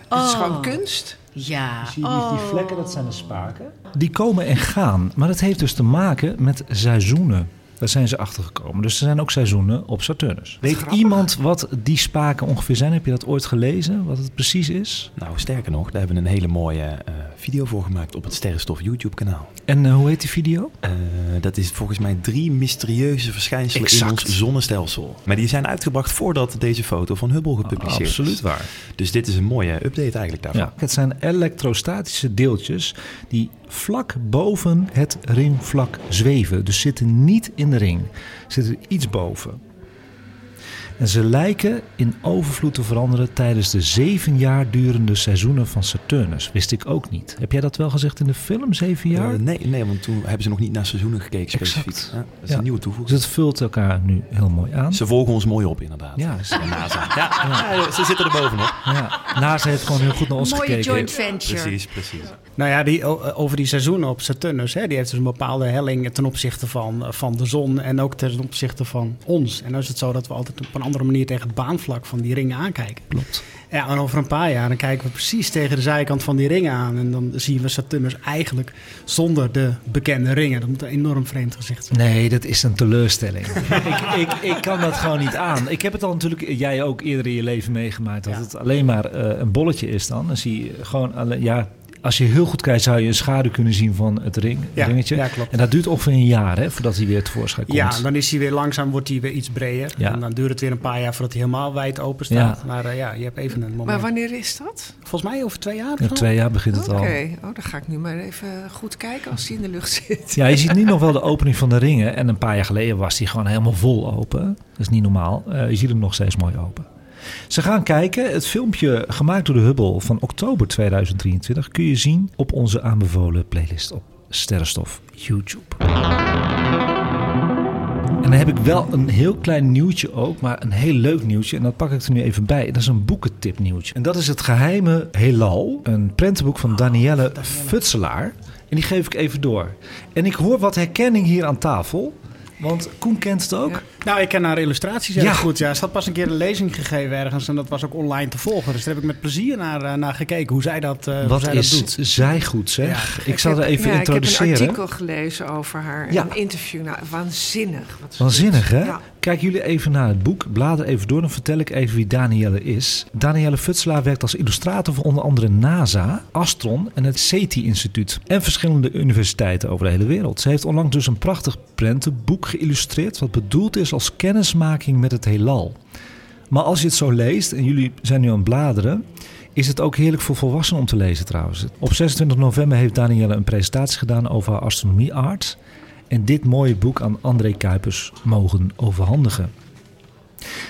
Het is Oh. gewoon kunst. Ja. Zie je oh. die, die vlekken, dat zijn de spaken. Die komen en gaan, maar dat heeft dus te maken met seizoenen. Daar zijn ze achter gekomen. Dus er zijn ook seizoenen op Saturnus. Weet iemand wat die spaken ongeveer zijn? Heb je dat ooit gelezen? Wat het precies is? Nou, sterker nog, daar hebben we een hele mooie eh, video voor gemaakt op het Sterrenstof YouTube-kanaal. En eh, hoe heet die video? Eh, dat is volgens mij drie mysterieuze verschijnselen Exact. in ons zonnestelsel. Maar die zijn uitgebracht voordat deze foto van Hubble gepubliceerd is. Absoluut waar. Dus dit is een mooie update eigenlijk daarvan. Ja, het zijn elektrostatische deeltjes die vlak boven het ringvlak zweven. Dus zitten niet in de ring, zitten iets boven. En ze lijken in overvloed te veranderen tijdens de zeven jaar durende seizoenen van Saturnus. Wist ik ook niet. Heb jij dat wel gezegd in de film, zeven jaar? Eh, nee, nee, want toen hebben ze nog niet naar seizoenen gekeken specifiek. Exact. Ja, dat is Ja. een nieuwe toevoeging. Dus het vult elkaar nu heel mooi aan. Ze volgen ons mooi op inderdaad. Ja, ze- <laughs> NASA. Ja, ja, ze zitten er bovenop. Ja, NASA heeft gewoon heel goed naar ons Mooie gekeken. joint venture. Precies, precies. Nou ja, die, over die seizoenen op Saturnus, hè, die heeft dus een bepaalde helling ten opzichte van, van de zon en ook ten opzichte van ons. En dan is het zo dat we altijd op een andere manier tegen het baanvlak van die ringen aankijken. Klopt. Ja, en over een paar jaar dan kijken we precies tegen de zijkant van die ringen aan. En dan zien we Saturnus eigenlijk zonder de bekende ringen. Dat moet een enorm vreemd gezicht zijn. Nee, dat is een teleurstelling. <laughs> ik, ik, ik kan dat gewoon niet aan. Ik heb het al natuurlijk, jij ook eerder in je leven meegemaakt, dat Ja. het alleen maar eh, een bolletje is dan. Dan zie je gewoon, alle, ja, als je heel goed kijkt, zou je een schaduw kunnen zien van het ring, Ja, ringetje. ja, klopt. En dat duurt ongeveer een jaar, hè, voordat hij weer tevoorschijn komt. Ja, dan is hij weer langzaam, wordt hij weer iets breder. Ja. En dan duurt het weer een paar jaar voordat hij helemaal wijd open staat. Ja. Maar eh, ja, je hebt even een moment. Maar wanneer is dat? Volgens mij over twee jaar. of In zo? twee jaar begint het Oké, al. oh, dan ga ik nu maar even goed kijken als die in de lucht zit. Ja, je ziet nu nog wel de <laughs> opening van de ringen. En een paar jaar geleden was die gewoon helemaal vol open. Dat is niet normaal. Eh, je ziet hem nog steeds mooi open. Ze gaan kijken. Het filmpje gemaakt door de Hubble van oktober 2023 kun je zien op onze aanbevolen playlist op Sterrenstof YouTube. En dan heb ik wel een heel klein nieuwtje ook, maar een heel leuk nieuwtje. En dat pak ik er nu even bij. Dat is een boekentip nieuwtje. En dat is het geheime heelal. Een prentenboek van Danielle Futselaar. En die geef ik even door. En ik hoor wat herkenning hier aan tafel. Want Koen kent het ook. Nou, ik ken haar illustraties heel Ja. goed. Ja, ze had pas een keer een lezing gegeven ergens en dat was ook online te volgen. Dus daar heb ik met plezier naar, eh, naar gekeken, hoe zij dat, eh hoe Wat zij dat is doet. zij goed zeg. ik zal er even ja, introduceren. Ik heb een artikel gelezen over haar. Ja. Een interview. Nou, waanzinnig. Wat Waanzinnig, doet. hè? Ja. Kijk jullie even naar het boek. Blader even door, dan vertel ik even wie Danielle is. Danielle Futselaar werkt als illustrator voor onder andere NASA, Astron en het SETI-instituut. En verschillende universiteiten over de hele wereld. Ze heeft onlangs dus een prachtig prentenboek geïllustreerd... wat bedoeld is als kennismaking met het heelal. Maar als je het zo leest, en jullie zijn nu aan het bladeren... is het ook heerlijk voor volwassenen om te lezen trouwens. Op 26 november heeft Danielle een presentatie gedaan over haar astronomie art... en dit mooie boek aan André Kuipers mogen overhandigen.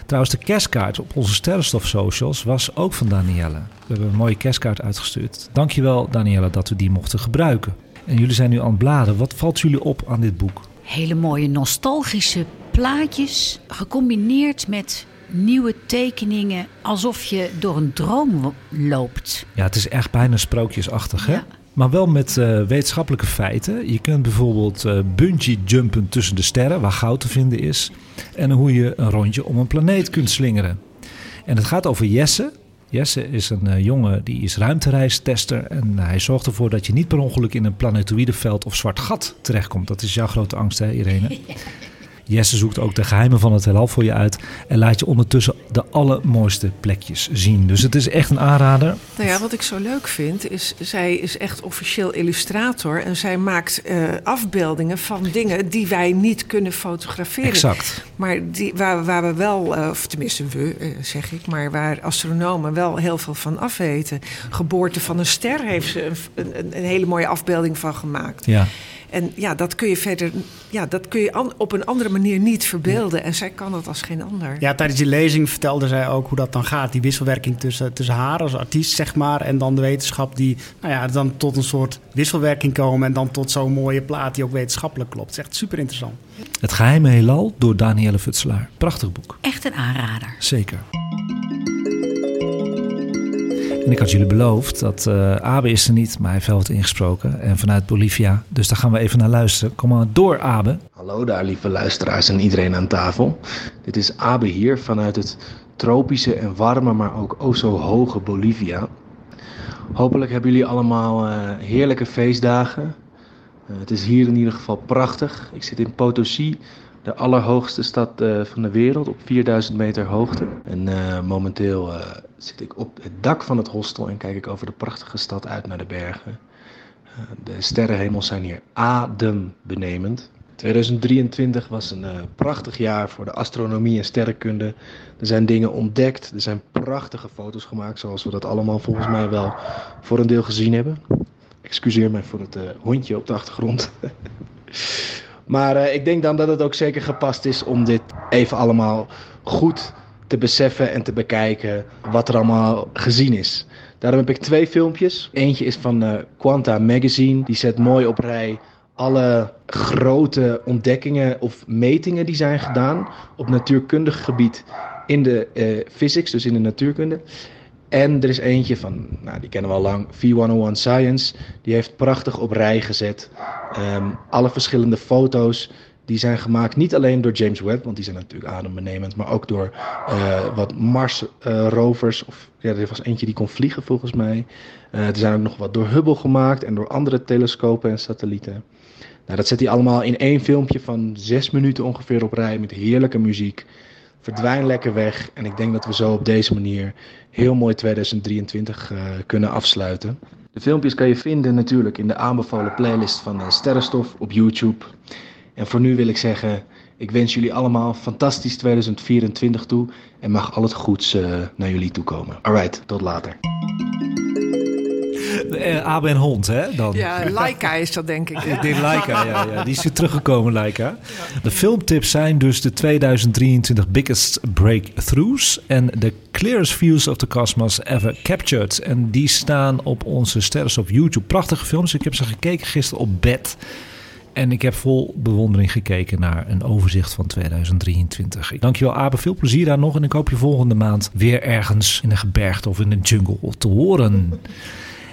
Trouwens, de kerstkaart op onze Sterrenstof socials was ook van Danielle. We hebben een mooie kerstkaart uitgestuurd. Dankjewel Danielle dat we die mochten gebruiken. En jullie zijn nu aan het bladeren. Wat valt jullie op aan dit boek? Hele mooie nostalgische plaatjes, gecombineerd met nieuwe tekeningen, alsof je door een droom loopt. Ja, het is echt bijna sprookjesachtig, hè? Maar wel met eh, wetenschappelijke feiten. Je kunt bijvoorbeeld eh bungee jumpen tussen de sterren, waar goud te vinden is. En hoe je een rondje om een planeet kunt slingeren. En het gaat over Jesse. Jesse is een eh, jongen die is ruimtereistester. En hij zorgt ervoor dat je niet per ongeluk in een planetoïdeveld of zwart gat terechtkomt. Dat is jouw grote angst, hè, Irene? <laughs> Jesse zoekt ook de geheimen van het heelal voor je uit. En laat je ondertussen de allermooiste plekjes zien. Dus het is echt een aanrader. Nou ja, wat ik zo leuk vind, is zij is echt officieel illustrator. En zij maakt eh, afbeeldingen van dingen die wij niet kunnen fotograferen. Exact. Maar die, waar, waar we wel, eh, of tenminste we, eh, zeg ik, maar waar astronomen wel heel veel van afweten. Geboorte van een ster heeft ze een, een, een hele mooie afbeelding van gemaakt. Ja. En ja, dat kun je verder, ja, dat kun je op een andere manier niet verbeelden. En zij kan dat als geen ander. Ja, tijdens die lezing vertelde zij ook hoe dat dan gaat. Die wisselwerking tussen, tussen haar als artiest, zeg maar, en dan de wetenschap die nou ja, dan tot een soort wisselwerking komen en dan tot zo'n mooie plaat die ook wetenschappelijk klopt. Het is echt super interessant. Het geheime heelal door Danielle Futselaar. Prachtig boek. Echt een aanrader. Zeker. En ik had jullie beloofd dat eh Abe is er niet, maar hij heeft wel wat ingesproken. En vanuit Bolivia. Dus daar gaan we even naar luisteren. Kom maar door, Abe. Hallo daar, lieve luisteraars en iedereen aan tafel. Dit is Abe hier vanuit het tropische en warme, maar ook o zo hoge Bolivia. Hopelijk hebben jullie allemaal eh, heerlijke feestdagen. Eh, het is hier in ieder geval prachtig. Ik zit in Potosi, de allerhoogste stad eh, van de wereld, op 4000 meter hoogte. En eh, momenteel eh, zit ik op het dak van het hostel en kijk ik over de prachtige stad uit naar de bergen. De sterrenhemels zijn hier adembenemend. 2023 was een prachtig jaar voor de astronomie en sterrenkunde. Er zijn dingen ontdekt, er zijn prachtige foto's gemaakt, zoals we dat allemaal volgens mij wel voor een deel gezien hebben. Excuseer mij voor het hondje op de achtergrond. <laughs> maar eh, ik denk dan dat het ook zeker gepast is om dit even allemaal goed te beseffen en te bekijken wat er allemaal gezien is. Daarom heb ik twee filmpjes. Eentje is van eh, Quanta Magazine. Die zet mooi op rij alle grote ontdekkingen of metingen die zijn gedaan op natuurkundig gebied in de eh, physics, dus in de natuurkunde. En er is eentje van, nou, die kennen we al lang, V101 Science. Die heeft prachtig op rij gezet ehm, alle verschillende foto's die zijn gemaakt. Niet alleen door James Webb, want die zijn natuurlijk adembenemend, maar ook door eh, wat Mars-rovers. of ja, er was eentje die kon vliegen volgens mij. Eh, er zijn ook nog wat door Hubble gemaakt en door andere telescopen en satellieten. Nou, dat zet hij allemaal in één filmpje van zes minuten ongeveer op rij met heerlijke muziek. Verdwijn lekker weg. En ik denk dat we zo op deze manier heel mooi 2023 uh, kunnen afsluiten. De filmpjes kan je vinden natuurlijk in de aanbevolen playlist van Sterrenstof op YouTube. En voor nu wil ik zeggen, ik wens jullie allemaal fantastisch 2024 toe. En mag al het goeds uh, naar jullie toe komen. Alright, tot later. Uh, Abe en Hond, hè? Dan. Ja, Laika is dat, denk ik. <laughs> Ik denk Laika, ja, ja. Die is weer teruggekomen, Laika. De filmtips zijn dus de 2023 biggest breakthroughs... en the clearest views of the cosmos ever captured. En die staan op onze sterren op YouTube. Prachtige films. Ik heb ze gekeken gisteren op bed... En ik heb vol bewondering gekeken naar een overzicht van 2023. Ik dank je wel, Abe. Veel plezier daar nog. En ik hoop je volgende maand weer ergens in een gebergte of in een jungle te horen.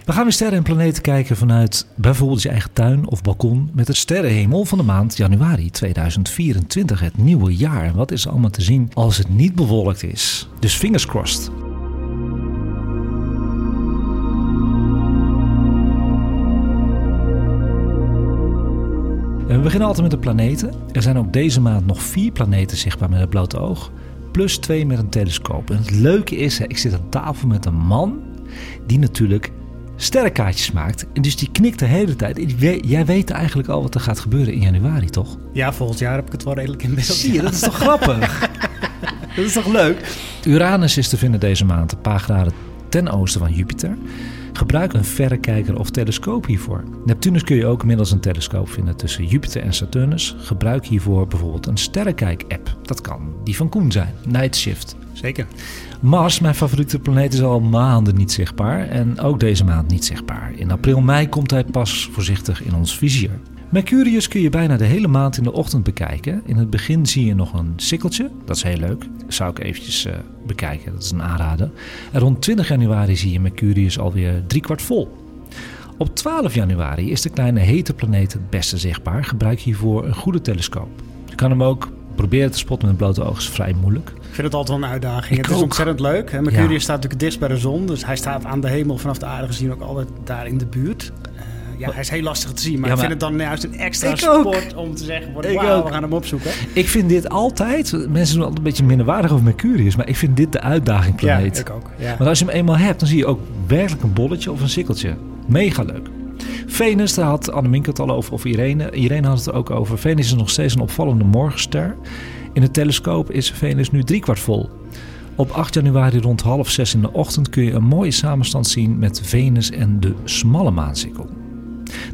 We gaan weer sterren en planeten kijken vanuit bijvoorbeeld je eigen tuin of balkon met de sterrenhemel van de maand januari 2024, het nieuwe jaar. En wat is er allemaal te zien als het niet bewolkt is? Dus fingers crossed. We beginnen altijd met de planeten. Er zijn ook deze maand nog vier planeten zichtbaar met het blote oog. Plus twee met een telescoop. En het leuke is, ik zit aan tafel met een man die natuurlijk sterrenkaartjes maakt. En dus die knikt de hele tijd. Jij weet eigenlijk al wat er gaat gebeuren in januari, toch? Ja, volgend jaar heb ik het wel redelijk in beeld. Zie je, dat is toch grappig? <laughs> dat is toch leuk? Uranus is te vinden deze maand een paar graden ten oosten van Jupiter. Gebruik een verrekijker of telescoop hiervoor. Neptunus kun je ook middels een telescoop vinden tussen Jupiter en Saturnus. Gebruik hiervoor bijvoorbeeld een sterrenkijk-app. Dat kan die van Koen zijn, Night Shift. Zeker. Mars, mijn favoriete planeet, is al maanden niet zichtbaar en ook deze maand niet zichtbaar. In april, mei komt hij pas voorzichtig in ons vizier. Mercurius kun je bijna de hele maand in de ochtend bekijken. In het begin zie je nog een sikkeltje, dat is heel leuk. Dat zou ik eventjes uh, bekijken, dat is een aanrader. En rond 20 januari zie je Mercurius alweer driekwart vol. Op 12 januari is de kleine hete planeet het beste zichtbaar. Gebruik hiervoor een goede telescoop. Je kan hem ook proberen te spotten met blote oog, is vrij moeilijk. Ik vind het altijd wel een uitdaging. Ik het is ontzettend leuk. Hè? Mercurius ja. staat natuurlijk dichtst bij de zon, dus hij staat aan de hemel vanaf de aarde gezien ook altijd daar in de buurt. Uh, ja, hij is heel lastig te zien, maar, Ja, ik vind het dan juist een extra ook. sport om te zeggen: wauw, we gaan hem opzoeken. Ik vind dit altijd, mensen doen altijd een beetje minderwaardig over Mercurius, maar ik vind dit de uitdaging planeet. Ja, ik ook. Ja. Want als je hem eenmaal hebt, dan zie je ook werkelijk een bolletje of een sikkeltje. Mega leuk. Venus, daar had Annemink het al over, of Irene. Irene had het er ook over. Venus is nog steeds een opvallende morgenster. In het telescoop is Venus nu driekwart vol. Op 8 januari rond half zes in de ochtend kun je een mooie samenstand zien met Venus en de smalle maansikkel.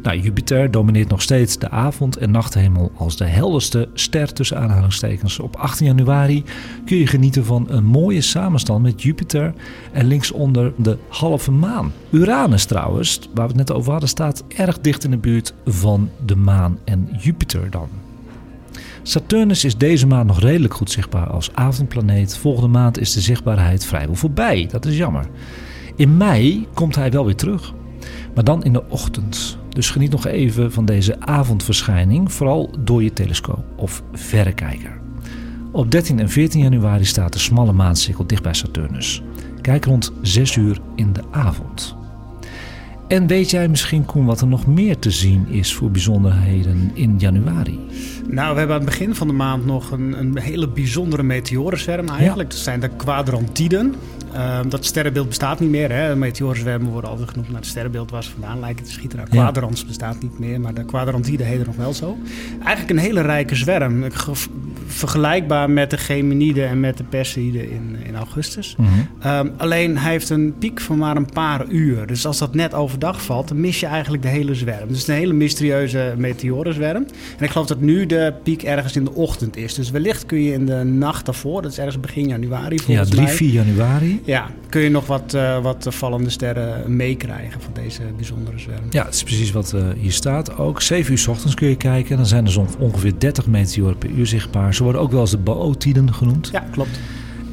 Nou, Jupiter domineert nog steeds de avond- en nachthemel als de helderste ster tussen aanhalingstekens. Op 18 januari kun je genieten van een mooie samenstand met Jupiter en linksonder de halve maan. Uranus trouwens, waar we het net over hadden, staat erg dicht in de buurt van de maan en Jupiter dan. Saturnus is deze maand nog redelijk goed zichtbaar als avondplaneet. Volgende maand is de zichtbaarheid vrijwel voorbij. Dat is jammer. In mei komt hij wel weer terug, maar dan in de ochtend. Dus geniet nog even van deze avondverschijning, vooral door je telescoop of verrekijker. Op 13 en 14 januari staat de smalle maancirkel dicht bij Saturnus. Kijk rond 6 uur in de avond. En weet jij misschien, Koen, wat er nog meer te zien is voor bijzonderheden in januari? Nou, we hebben aan het begin van de maand nog een, een hele bijzondere meteorenzwerm eigenlijk. Dat zijn de kwadrantiden. Ehm, dat sterrenbeeld bestaat niet meer. Hè. Meteorenzwermen worden altijd genoemd naar het sterrenbeeld waar ze vandaan lijken te schieten. Nou, Ja. kwadrans bestaat niet meer, maar de kwadrantiden heten nog wel zo. Eigenlijk een hele rijke zwerm. Ge- vergelijkbaar met de Geminiden en met de Perseiden in, in augustus. Mhm. Ehm, alleen hij heeft een piek van maar een paar uur. Dus als dat net overdag valt, dan mis je eigenlijk de hele zwerm. Dus het is een hele mysterieuze meteorenzwerm. En ik geloof dat nu de piek ergens in de ochtend is. Dus wellicht kun je in de nacht daarvoor, dat is ergens begin januari Ja, volgens 3, mij. 4 januari. Ja, kun je nog wat, eh, wat vallende sterren meekrijgen van deze bijzondere zwerm. Ja, het is precies wat eh, hier staat ook. 7 uur 's ochtends kun je kijken. Dan zijn er zo'n ongeveer 30 meteoren per uur zichtbaar. Ze worden ook wel eens de Bootiden genoemd. Ja, klopt.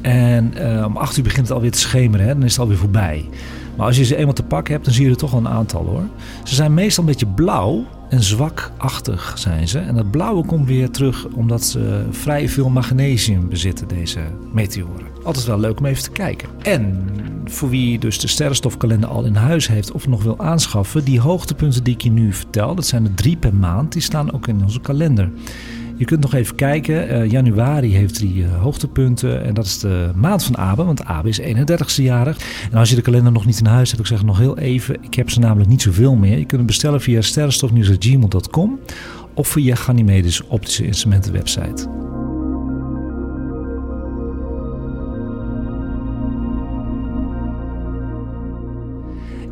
En eh, om 8 uur begint het alweer te schemeren. Hè? Dan is het alweer voorbij. Maar als je ze eenmaal te pakken hebt, dan zie je er toch wel een aantal hoor. Ze zijn meestal een beetje blauw en zwakachtig zijn ze. En dat blauwe komt weer terug omdat ze vrij veel magnesium bezitten, deze meteoren. Altijd wel leuk om even te kijken. En voor wie dus de sterrenstofkalender al in huis heeft of nog wil aanschaffen, die hoogtepunten die ik je nu vertel, dat zijn er drie per maand, die staan ook in onze kalender. Je kunt nog even kijken. Eh, januari heeft drie uh, hoogtepunten. En dat is de maand van Abe, want Abe is 31ste jarig. En als je de kalender nog niet in huis hebt, ik zeg nog heel even. Ik heb ze namelijk niet zoveel meer. Je kunt hem bestellen via sterrenstofnieuws.gmail.com of via Ganymedes Optische Instrumenten website.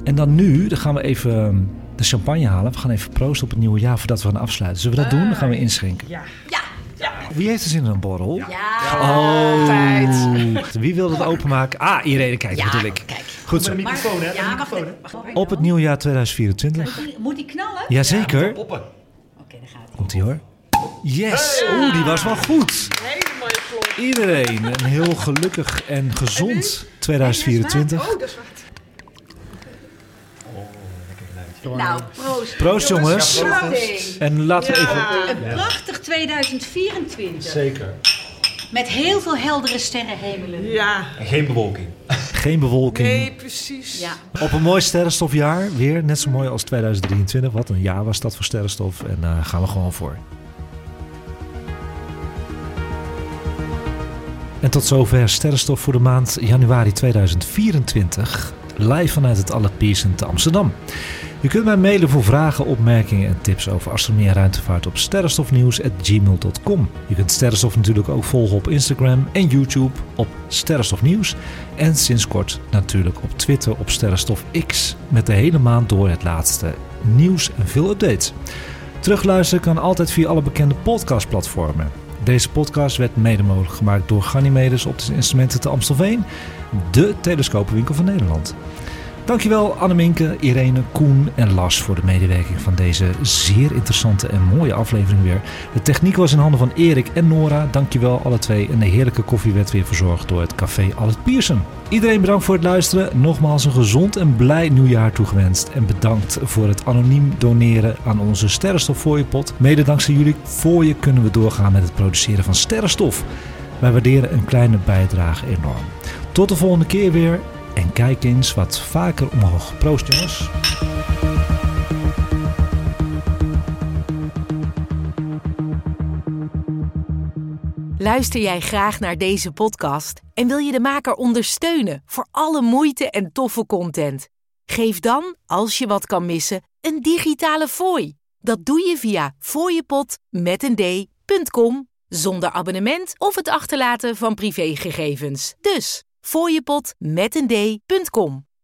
En dan nu, dan gaan we even de champagne halen. We gaan even proosten op het nieuwe jaar voordat we gaan afsluiten. Zullen we dat doen? Dan gaan we inschenken. Ja. Ja. ja. Wie heeft er zin in een borrel? Ja. Oh. Tijd. Wie wil dat openmaken? Ah, Irene, kijk, Ja, bedoel ik. kijk. Goed zo. Met een microfoon, hè? Ja, wacht even. Op het nieuwjaar 2024. Moet die- knallen? Jazeker. Poppen. Oké, dan gaat het. Komt ie hoor. Yes! Oeh, die was wel goed. Hele mooie klok. Iedereen een heel gelukkig en gezond 2024. Oh, dat is wat. Nou, proost. Proost jongens. Proost. En laten we even... Een prachtig 2024. Zeker. Met heel veel heldere sterrenhemelen. Ja, En geen bewolking. Geen bewolking. nee, precies. Ja. Op een mooi sterrenstofjaar. Weer net zo mooi als 2023. Wat een jaar was dat voor sterrenstof. En daar gaan we gewoon voor. En tot zover sterrenstof voor de maand januari 2024. Live vanuit het Pierson te Amsterdam. Je kunt mij mailen voor vragen, opmerkingen en tips over astronomie en ruimtevaart op sterrenstofnieuws.gmail.com. Je kunt Sterrenstof natuurlijk ook volgen op Instagram en YouTube op Sterrenstofnieuws. En sinds kort natuurlijk op Twitter op Sterrenstof X. Met de hele maand door het laatste nieuws en veel updates. Terugluisteren kan altijd via alle bekende podcastplatformen. Deze podcast werd mede mogelijk gemaakt door Ganymedes Optische Instrumenten te Amstelveen, de telescopenwinkel van Nederland. Dankjewel Anneminke, Irene, Koen en Lars voor de medewerking van deze zeer interessante en mooie aflevering weer. De techniek was in handen van Erik en Nora. Dankjewel alle twee. En de heerlijke koffie werd weer verzorgd door het café Albert Pierson. Iedereen bedankt voor het luisteren. Nogmaals een gezond en blij nieuwjaar toegewenst. En bedankt voor het anoniem doneren aan onze Sterrenstof fooiepot. Mede dankzij jullie fooien kunnen we doorgaan met het produceren van sterrenstof. Wij waarderen een kleine bijdrage enorm. Tot de volgende keer weer. En kijk eens wat vaker omhoog. Proost jongens. Luister jij graag naar deze podcast en wil je de maker ondersteunen voor alle moeite en toffe content? Geef dan, als je wat kan missen, een digitale fooi. Dat doe je via d.com zonder abonnement of het achterlaten van privégegevens. Dus fooiepot met.